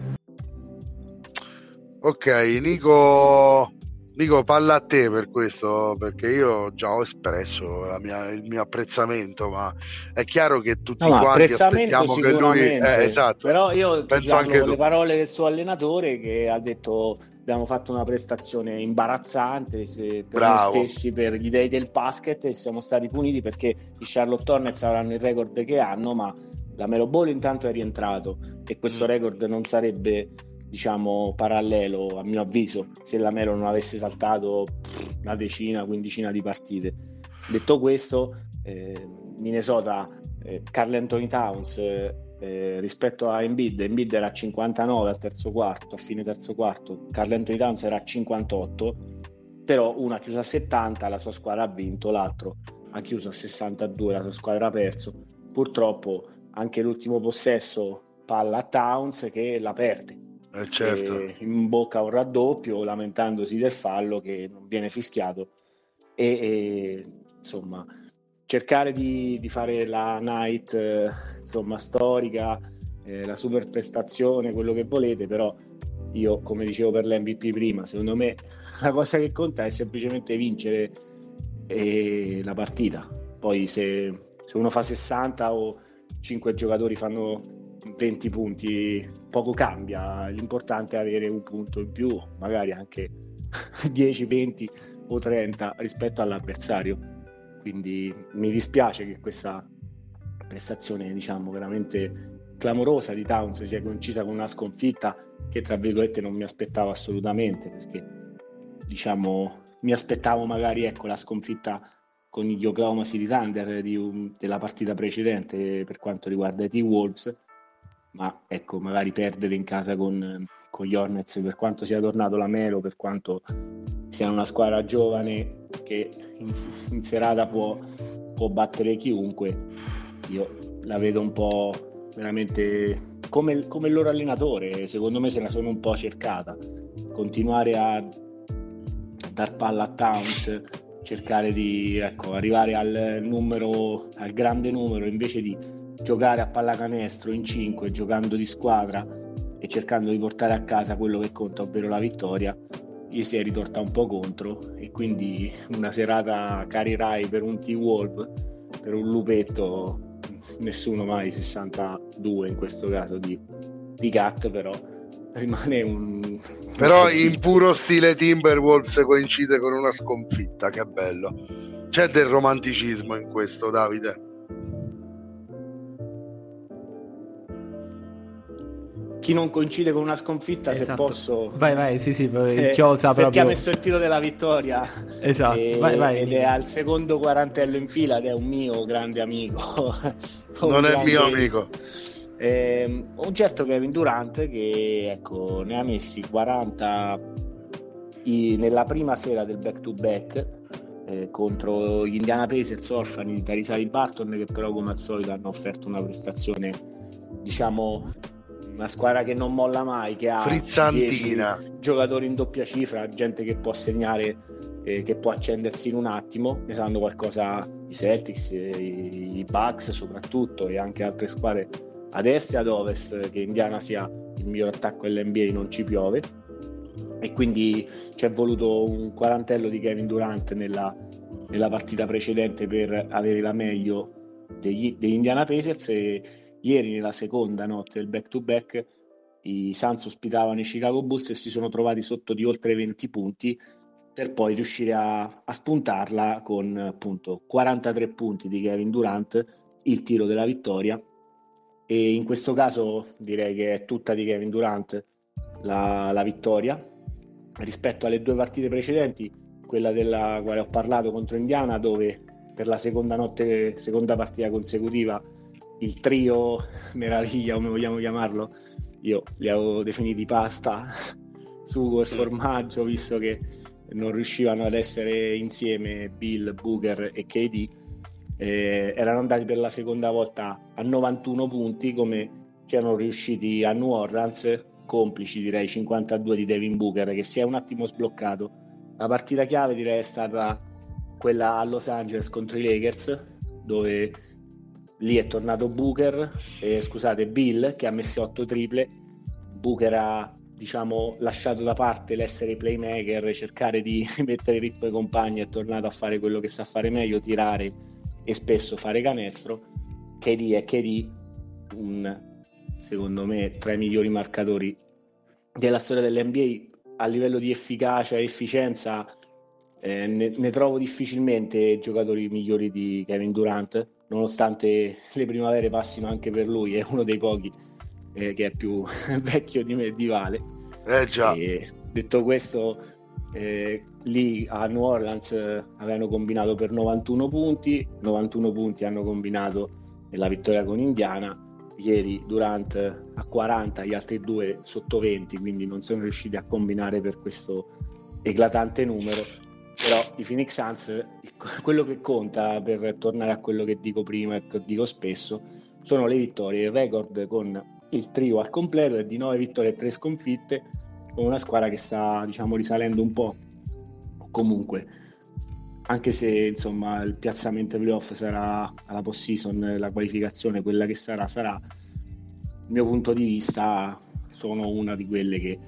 Ok, Nico, Nico, palla a te per questo, perché io già ho espresso la mia- il mio apprezzamento, ma è chiaro che tutti No, quanti aspettiamo che lui... Eh, esatto, però io penso parlo anche tu. le parole del suo allenatore che ha detto abbiamo fatto una prestazione imbarazzante per Bravo. noi stessi, per gli dei del basket e siamo stati puniti perché i Charlotte Hornets avranno il record che hanno, ma la Melo Ball intanto è rientrato e questo Mm. record non sarebbe diciamo parallelo a mio avviso se la Melo non avesse saltato una decina, quindicina di partite. Detto questo, eh, Minnesota, eh, Carl Anthony Towns eh, eh, rispetto a Embiid, Embiid era a 59 al terzo quarto, a fine terzo quarto, Carl Anthony Towns era a 58, però uno ha chiuso a 70, la sua squadra ha vinto, l'altro ha chiuso a 62, la sua squadra ha perso. Purtroppo anche l'ultimo possesso palla a Towns che la perde. Eh, certo. In bocca un raddoppio lamentandosi del fallo che non viene fischiato e, e, insomma cercare di, di fare la night eh, insomma storica eh, la super prestazione quello che volete però io come dicevo per l'MVP prima secondo me (laughs) la cosa che conta è semplicemente vincere eh, la partita poi se, se uno fa 60 o 5 giocatori fanno 20 punti poco cambia, l'importante è avere un punto in più, magari anche (laughs) 10, 20 o 30 rispetto all'avversario. Quindi mi dispiace che questa prestazione, diciamo, veramente clamorosa di Towns sia coincisa con una sconfitta che tra virgolette non mi aspettavo assolutamente perché diciamo mi aspettavo magari ecco la sconfitta con gli Oklahoma City Thunder di un- della partita precedente per quanto riguarda i T-Wolves ma ecco, magari perdere in casa con, con gli Hornets per quanto sia tornato la Melo, per quanto sia una squadra giovane che in, in serata può, può battere chiunque, io la vedo un po', veramente come, come, il loro allenatore, secondo me se la sono un po' cercata. Continuare a dar palla a Towns, cercare di ecco, arrivare al numero, al grande numero, invece di giocare a pallacanestro in 5, giocando di squadra e cercando di portare a casa quello che conta, ovvero la vittoria, gli si è ritorta un po' contro e quindi una serata cari Rai per un T-Wolf, per un lupetto nessuno mai 62 in questo caso di, di Cat però rimane un (laughs) però in puro stile Timberwolves coincide con una sconfitta che bello. C'è del romanticismo in questo Davide chi non coincide con una sconfitta, esatto. se posso. Vai, vai, sì, sì, eh, chiosa proprio. Perché ha messo il tiro della vittoria. Esatto, e, vai, vai. Ed è al secondo quarantello in fila ed è un mio grande amico. (laughs) non è mio amico. Eh, un certo Kevin Durant che ecco, ne ha messi 40 i, nella prima sera del back to back eh, contro gli Indiana Pacers orfani di Tarisari Barton che però come al solito hanno offerto una prestazione diciamo una squadra che non molla mai, che ha Frizzantina. giocatori in doppia cifra, gente che può segnare, eh, che può accendersi in un attimo, ne sanno qualcosa i Celtics, i, i Bucks soprattutto e anche altre squadre ad est e ad ovest, che Indiana sia il miglior attacco dell'NBA non ci piove e quindi ci è voluto un quarantello di Kevin Durant nella, nella partita precedente per avere la meglio degli, degli Indiana Pacers e Ieri, nella seconda notte del back-to-back, i Suns ospitavano i Chicago Bulls e si sono trovati sotto di oltre 20 punti per poi riuscire a, a spuntarla con appunto 43 punti di Kevin Durant, il tiro della vittoria. E in questo caso direi che è tutta di Kevin Durant la, la vittoria rispetto alle due partite precedenti, quella della quale ho parlato contro Indiana, dove per la seconda notte, seconda partita consecutiva il trio meraviglia, come vogliamo chiamarlo, io li avevo definiti pasta, (laughs) sugo e formaggio, visto che non riuscivano ad essere insieme Bill, Booker e KD. Eh, erano andati per la seconda volta a 91 punti come ci erano riusciti a New Orleans complici direi 52 di Devin Booker che si è un attimo sbloccato la partita chiave direi è stata quella a Los Angeles contro i Lakers dove lì è tornato Booker, eh, scusate, Bill che ha messo 8 triple. Booker ha diciamo lasciato da parte l'essere playmaker, cercare di (laughs) mettere ritmo ai compagni, è tornato a fare quello che sa fare meglio, tirare e spesso fare canestro. KD è KD, un, secondo me tra i migliori marcatori della storia dell'NBA a livello di efficacia e efficienza eh, ne, ne, trovo difficilmente giocatori migliori di Kevin Durant nonostante le primavere passino anche per lui, è uno dei pochi eh, che è più (laughs) vecchio di me di Vale. Eh già. E, detto questo, eh, lì a New Orleans eh, avevano combinato per 91 punti, 91 punti hanno combinato nella vittoria con Indiana. Ieri Durant a 40, gli altri due sotto 20, quindi non sono riusciti a combinare per questo eclatante numero però i Phoenix Suns (laughs) quello che conta per tornare a quello che dico prima e che dico spesso sono le vittorie. Il record con il trio al completo è di 9 vittorie e 3 sconfitte con una squadra che sta diciamo risalendo un po' comunque anche se insomma il piazzamento playoff sarà alla post season la qualificazione quella che sarà sarà il mio punto di vista sono una di quelle che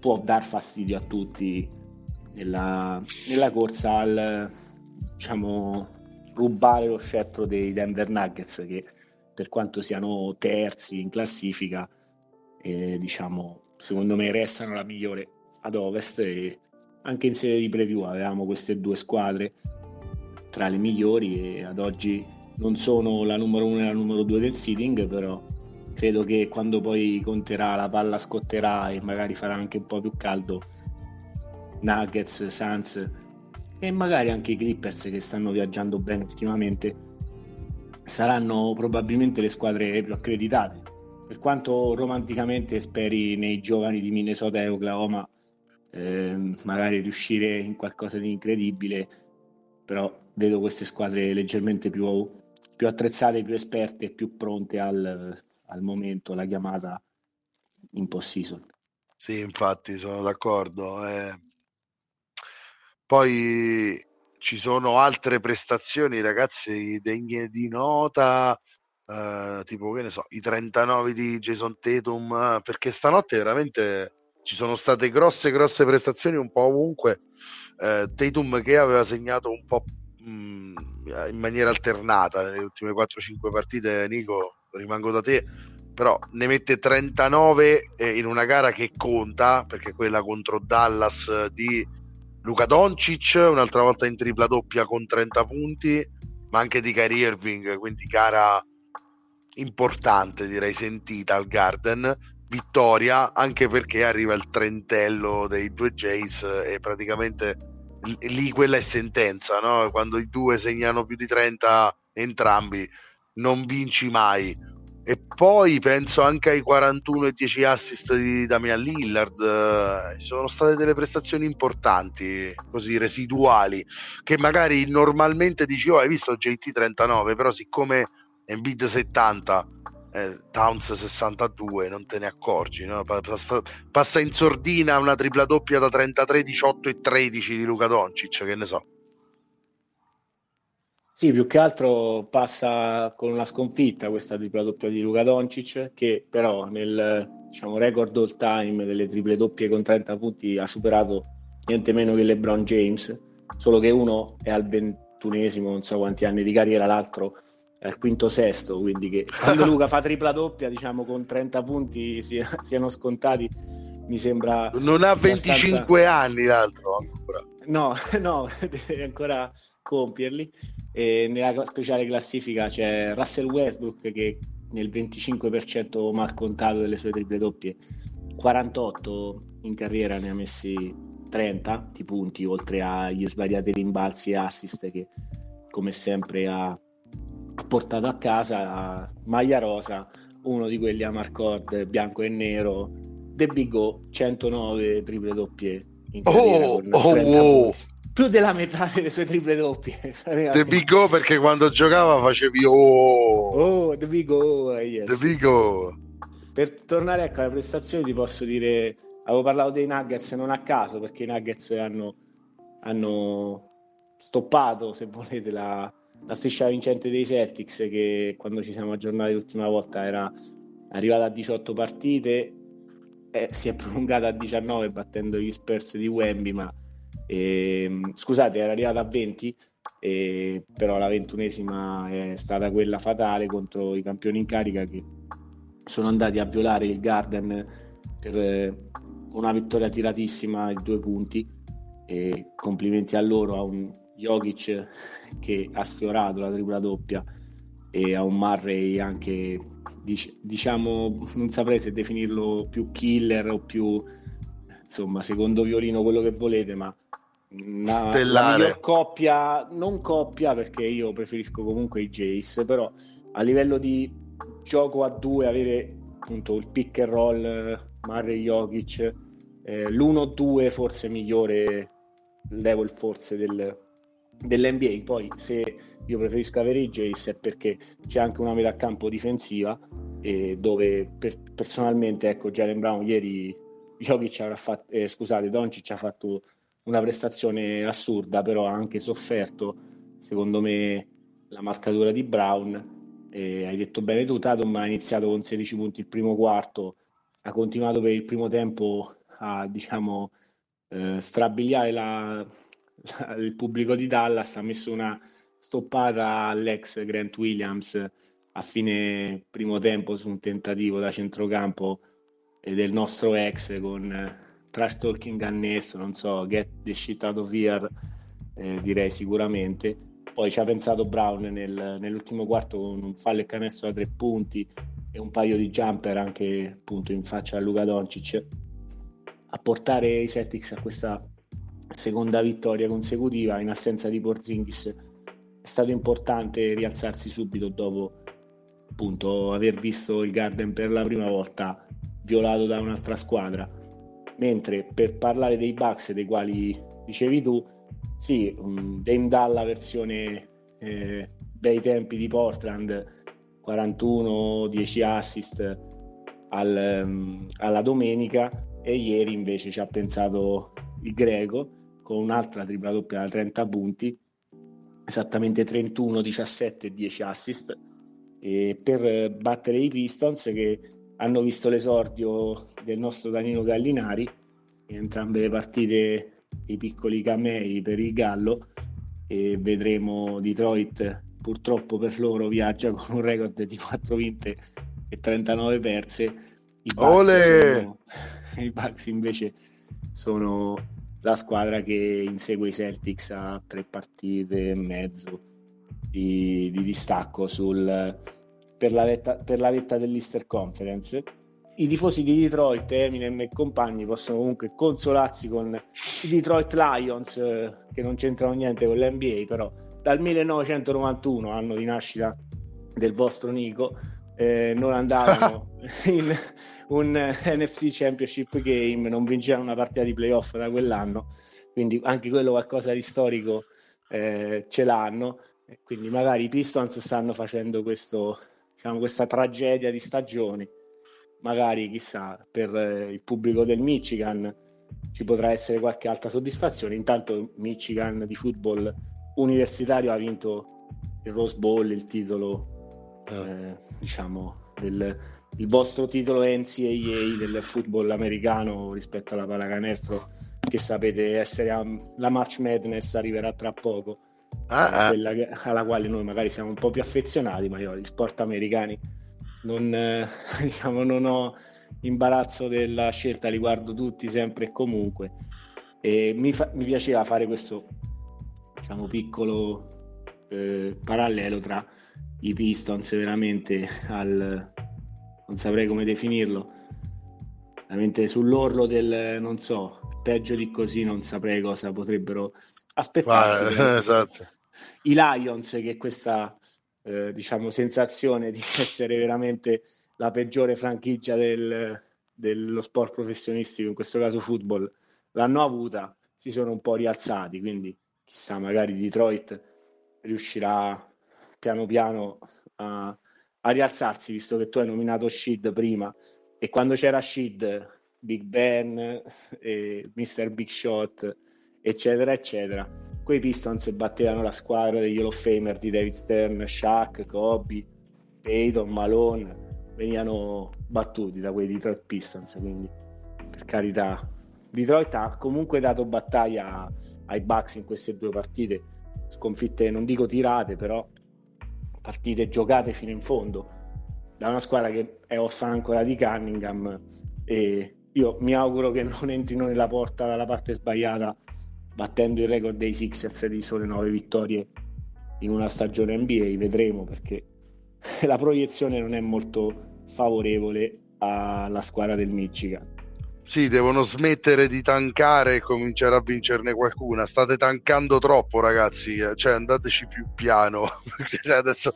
può dar fastidio a tutti nella, nella corsa al diciamo, rubare lo scettro dei Denver Nuggets che per quanto siano terzi in classifica eh, diciamo secondo me restano la migliore ad ovest e anche in serie di preview avevamo queste due squadre tra le migliori e ad oggi non sono la numero uno e la numero due del seeding però credo che quando poi conterà la palla scotterà e magari farà anche un po' più caldo Nuggets, Suns e magari anche i Clippers che stanno viaggiando bene ultimamente saranno probabilmente le squadre più accreditate. Per quanto romanticamente speri nei giovani di Minnesota e Oklahoma eh, magari riuscire in qualcosa di incredibile, però vedo queste squadre leggermente più, più attrezzate, più esperte e più pronte al, al momento la chiamata in post-season. Sì, infatti sono d'accordo. Eh. Poi ci sono altre prestazioni, ragazzi, degne di nota, eh, tipo che ne so, i 39 di Jason Tatum, perché stanotte veramente ci sono state grosse, grosse prestazioni un po' ovunque. Eh, Tatum che aveva segnato un po' mh, mm, in maniera alternata nelle ultime 4-5 partite, Nico, rimango da te però ne mette 39 in una gara che conta perché quella contro Dallas di Luca Doncic un'altra volta in tripla doppia con 30 punti ma anche di Kyrie Irving quindi gara importante direi sentita al Garden vittoria anche perché arriva il trentello dei due Jays e praticamente lì quella è sentenza no? quando i due segnano più di 30 entrambi non vinci mai e poi penso anche ai 41 e 10 assist di Damian Lillard. Sono state delle prestazioni importanti, così residuali, che magari normalmente dici, oh, hai visto JT 39, però siccome Embiid 70, eh, Towns 62, non te ne accorgi, no? Passa in sordina una tripla doppia da 33, 18 e 13 di Luca Doncic, che ne so. Sì, più che altro passa con una sconfitta questa tripla doppia di Luca Doncic, che però nel diciamo, record all time delle triple doppie con 30 punti ha superato niente meno che LeBron James, solo che uno è al ventunesimo, non so quanti anni di carriera, l'altro è al quinto sesto, quindi che quando Luca fa tripla doppia, diciamo con 30 punti sia, siano scontati, mi sembra... Non ha 25 abbastanza... anni l'altro ancora. No, (laughs) no, (laughs) deve ancora compierli. E nella speciale classifica c'è Russell Westbrook che nel 25% mal contato delle sue triple doppie, 48 in carriera ne ha messi 30 di punti, oltre agli svariati rimbalzi e assist che come sempre ha, portato a casa. Maglia rosa, uno di quelli a Marcord bianco e nero, The Big O, 109 triple doppie in carriera oh, oh, wow più della metà delle sue triple doppie. (laughs) The Big O perché quando giocava facevi oh, oh The Big O, yes. The Big O. Per tornare ecco alle prestazioni ti posso dire, avevo parlato dei Nuggets non a caso perché i Nuggets hanno, hanno stoppato, se volete, la, la striscia vincente dei Celtics che quando ci siamo aggiornati l'ultima volta era arrivata a 18 partite, eh, si è prolungata a 19 battendo gli Spurs di Wemby, ma e, ehm, scusate, era arrivata a 20, e, però la ventunesima è stata quella fatale contro i campioni in carica che sono andati a violare il Garden per eh, una vittoria tiratissima di due punti. E complimenti a loro, a un Jokic che ha sfiorato la tripla doppia e a un Murray anche diciamo non saprei se definirlo più killer o più insomma secondo violino quello che volete ma una, stellare. coppia, non coppia perché io preferisco comunque i Jace, però a livello di gioco a due avere appunto il pick and roll Murray Jokic, eh, l'1-2 forse migliore level forse del, dell'NBA. Poi se io preferisco avere i Jace è perché c'è anche una metà campo difensiva eh, dove per, personalmente ecco Jalen Brown ieri Jokic avrà fatto, eh, scusate, Doncic ha fatto una prestazione assurda, però ha anche sofferto, secondo me, la marcatura di Brown. E hai detto bene tu, Tatum ha iniziato con 16 punti il primo quarto, ha continuato per il primo tempo a diciamo eh, strabiliare la, la, il pubblico di Dallas, ha messo una stoppata all'ex Grant Williams a fine primo tempo su un tentativo da centrocampo del nostro ex con trash talking annesso, non so, get the shit out of here, eh, direi sicuramente. Poi ci ha pensato Brown nel, nell'ultimo quarto con un fallo e canestro da tre punti e un paio di jumper anche appunto in faccia a Luca Doncic a portare i Celtics a questa seconda vittoria consecutiva in assenza di Porzingis è stato importante rialzarsi subito dopo appunto aver visto il Garden per la prima volta violato da un'altra squadra mentre per parlare dei Bucks dei quali dicevi tu sì, um, Dame Dalla versione eh, bei tempi di Portland 41, 10 assist al, um, alla domenica e ieri invece ci ha pensato il greco con un'altra tripla doppia da 30 punti, esattamente 31, 17 e 10 assist e per battere i Pistons che hanno visto l'esordio del nostro Danilo Gallinari in entrambe le partite i piccoli camei per il Gallo e vedremo Detroit purtroppo per loro viaggia (laughs) con un record di 4 vinte e 39 perse. (laughs) I Bucks, invece sono la squadra che insegue i Celtics a tre partite e mezzo di, di distacco sul, per, la vetta, per la vetta dell'Easter Conference. I tifosi di Detroit, Eminem e compagni possono comunque consolarsi con i Detroit Lions eh, che non c'entrano niente con l'NBA, però dal 1991, anno di nascita del vostro Nico, eh, non andavano (laughs) in un NFC Championship Game, non vincevano una partita di playoff da quell'anno, quindi anche quello qualcosa di storico eh, ce l'hanno, quindi magari i Pistons stanno facendo questo, diciamo, questa tragedia di stagioni magari chissà per eh, il pubblico del Michigan ci potrà essere qualche altra soddisfazione. Intanto Michigan di football universitario ha vinto il Rose Bowl, il titolo, eh, diciamo, del, il vostro titolo NCAA del football americano rispetto alla pallacanestro, che sapete essere a, la March Madness arriverà tra poco, ah, ah. quella che, alla quale noi magari siamo un po' più affezionati, ma io gli sport americani non, eh, (laughs) diciamo, non ho imbarazzo della scelta, li guardo tutti sempre e comunque. E mi, fa, mi piaceva fare questo diciamo, piccolo eh, parallelo tra i Pistons veramente al non saprei come definirlo veramente sull'orlo del non so peggio di così non saprei cosa potrebbero aspettarsi Guarda, (laughs) esatto. i Lions che questa eh, diciamo, sensazione di essere veramente la peggiore franchigia del, dello sport professionistico, in questo caso football, l'hanno avuta, si sono un po' rialzati, quindi chissà, magari Detroit riuscirà piano piano a, a rialzarsi, visto che tu hai nominato Shid prima, e quando c'era Shid, Big Ben, e Mr. Big Shot, eccetera, eccetera, quei Pistons battevano la squadra degli Hall of Famer di David Stern, Shaq, Kobe, Peyton, Malone, venivano battuti da quei Detroit Pistons, quindi per carità. Detroit ha comunque dato battaglia ai Bucks in queste due partite, sconfitte non dico tirate, però partite giocate fino in fondo. Da una squadra che è orfana ancora di Cunningham e io mi auguro che non entrino nella porta dalla parte sbagliata battendo il record dei Sixers di sole 9 vittorie in una stagione NBA, vedremo perché (laughs) la proiezione non è molto favorevole alla squadra del Michigan. Sì, devono smettere di tankare e cominciare a vincerne qualcuna. State tankando troppo, ragazzi. Cioè, andateci più piano. (laughs) Adesso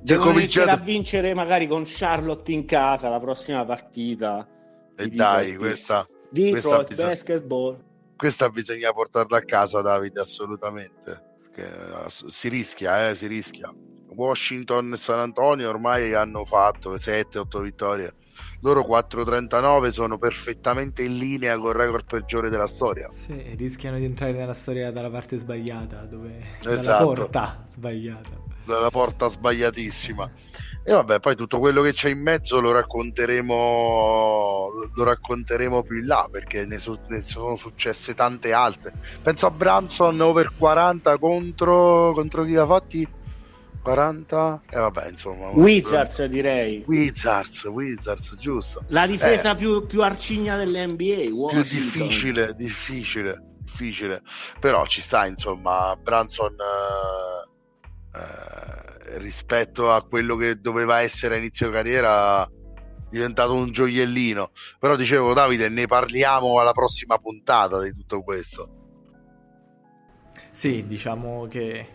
devono cominciate... a vincere magari con Charlotte in casa la prossima partita. E dai, questa Detroit questa Basketball questa bisogna portarla a casa, Davide, assolutamente. Che, si rischia, eh, si rischia. Washington e San Antonio ormai hanno fatto 7-8 vittorie. Loro 4-39 sono perfettamente in linea con il record peggiore della storia. Sì, rischiano di entrare nella storia dalla parte sbagliata, dove... Esatto. Dalla porta sbagliata. Dalla porta sbagliatissima. E vabbè, poi tutto quello che c'è in mezzo lo racconteremo, lo racconteremo più in là perché ne, su, ne sono successe tante altre. Penso a Branson over 40 contro, contro chi l'ha fatti? 40 e eh, vabbè insomma Wizards però... direi. Wizards Wizards giusto. La difesa eh, più, più arcigna dell'NBA Washington. più difficile difficile difficile. Però ci sta insomma Branson eh, eh rispetto a quello che doveva essere a inizio carriera diventato un gioiellino. Però dicevo Davide ne parliamo alla prossima puntata di tutto questo. Sì diciamo che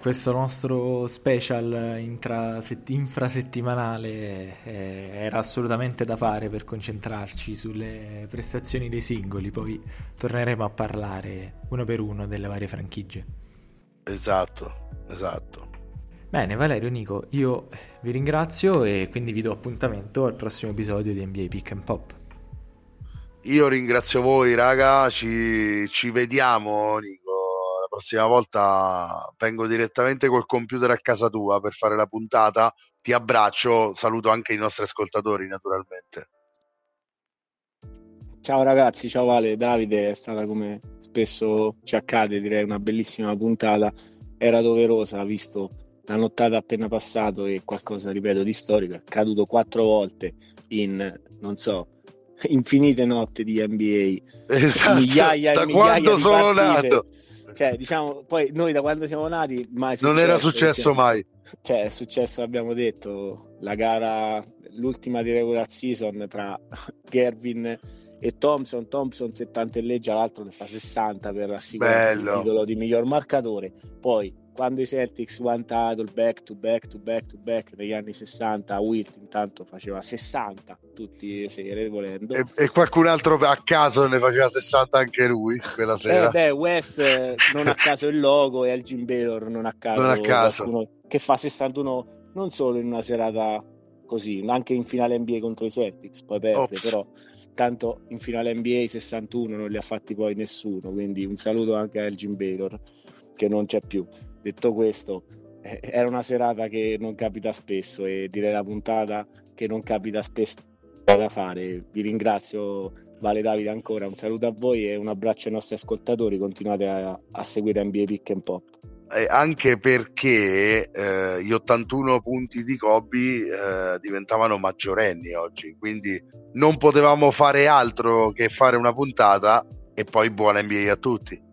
questo nostro special intra- infrasettimanale eh, era assolutamente da fare per concentrarci sulle prestazioni dei singoli poi torneremo a parlare uno per uno delle varie franchigie esatto esatto Bene, Valerio, Nico, io vi ringrazio e quindi vi do appuntamento al prossimo episodio di NBA Pick and Pop. Io ringrazio voi, raga, ci, ci vediamo, Nico. La prossima volta vengo direttamente col computer a casa tua per fare la puntata. Ti abbraccio, saluto anche i nostri ascoltatori, naturalmente. Ciao ragazzi, ciao Vale, Davide, è stata come spesso ci accade, direi una bellissima puntata. Era doverosa, visto la nottata appena passato e qualcosa, ripeto, di storico. È caduto quattro volte in, non so, (laughs) infinite notti di NBA. Esatto, migliaia da e migliaia quando di sono partite. nato. Cioè, diciamo, poi noi da quando siamo nati mai Non era successo perché- mai. Cioè, è successo, abbiamo detto, la gara, l'ultima di regular season tra (laughs) Gervin e Thompson. Thompson 70 e leggia, l'altro ne fa 60 per assicurarsi il titolo di miglior marcatore. Poi, quando i Celtics one title back to back to back to back negli anni 60, Wilt intanto faceva 60 tutti le sere volendo. E, e qualcun altro a caso ne faceva 60 anche lui quella Eh, sera. beh, West eh, non a caso il logo e Elgin Baylor non a caso, Non a caso. che fa 61 non solo in una serata così, ma anche in finale NBA contro i Celtics, poi perde, Ops. però tanto in finale NBA 61 non li ha fatti poi nessuno, quindi un saluto anche a Elgin Baylor che non c'è più. Detto questo, eh, era una serata che non capita spesso e direi la puntata che non capita spesso da fare. Vi ringrazio Vale Davide ancora, un saluto a voi e un abbraccio ai nostri ascoltatori, continuate a, a seguire NBA Pick and Pop. Eh, anche perché eh, gli 81 punti di Kobe eh, diventavano maggiorenni oggi, quindi non potevamo fare altro che fare una puntata e poi buona NBA a tutti.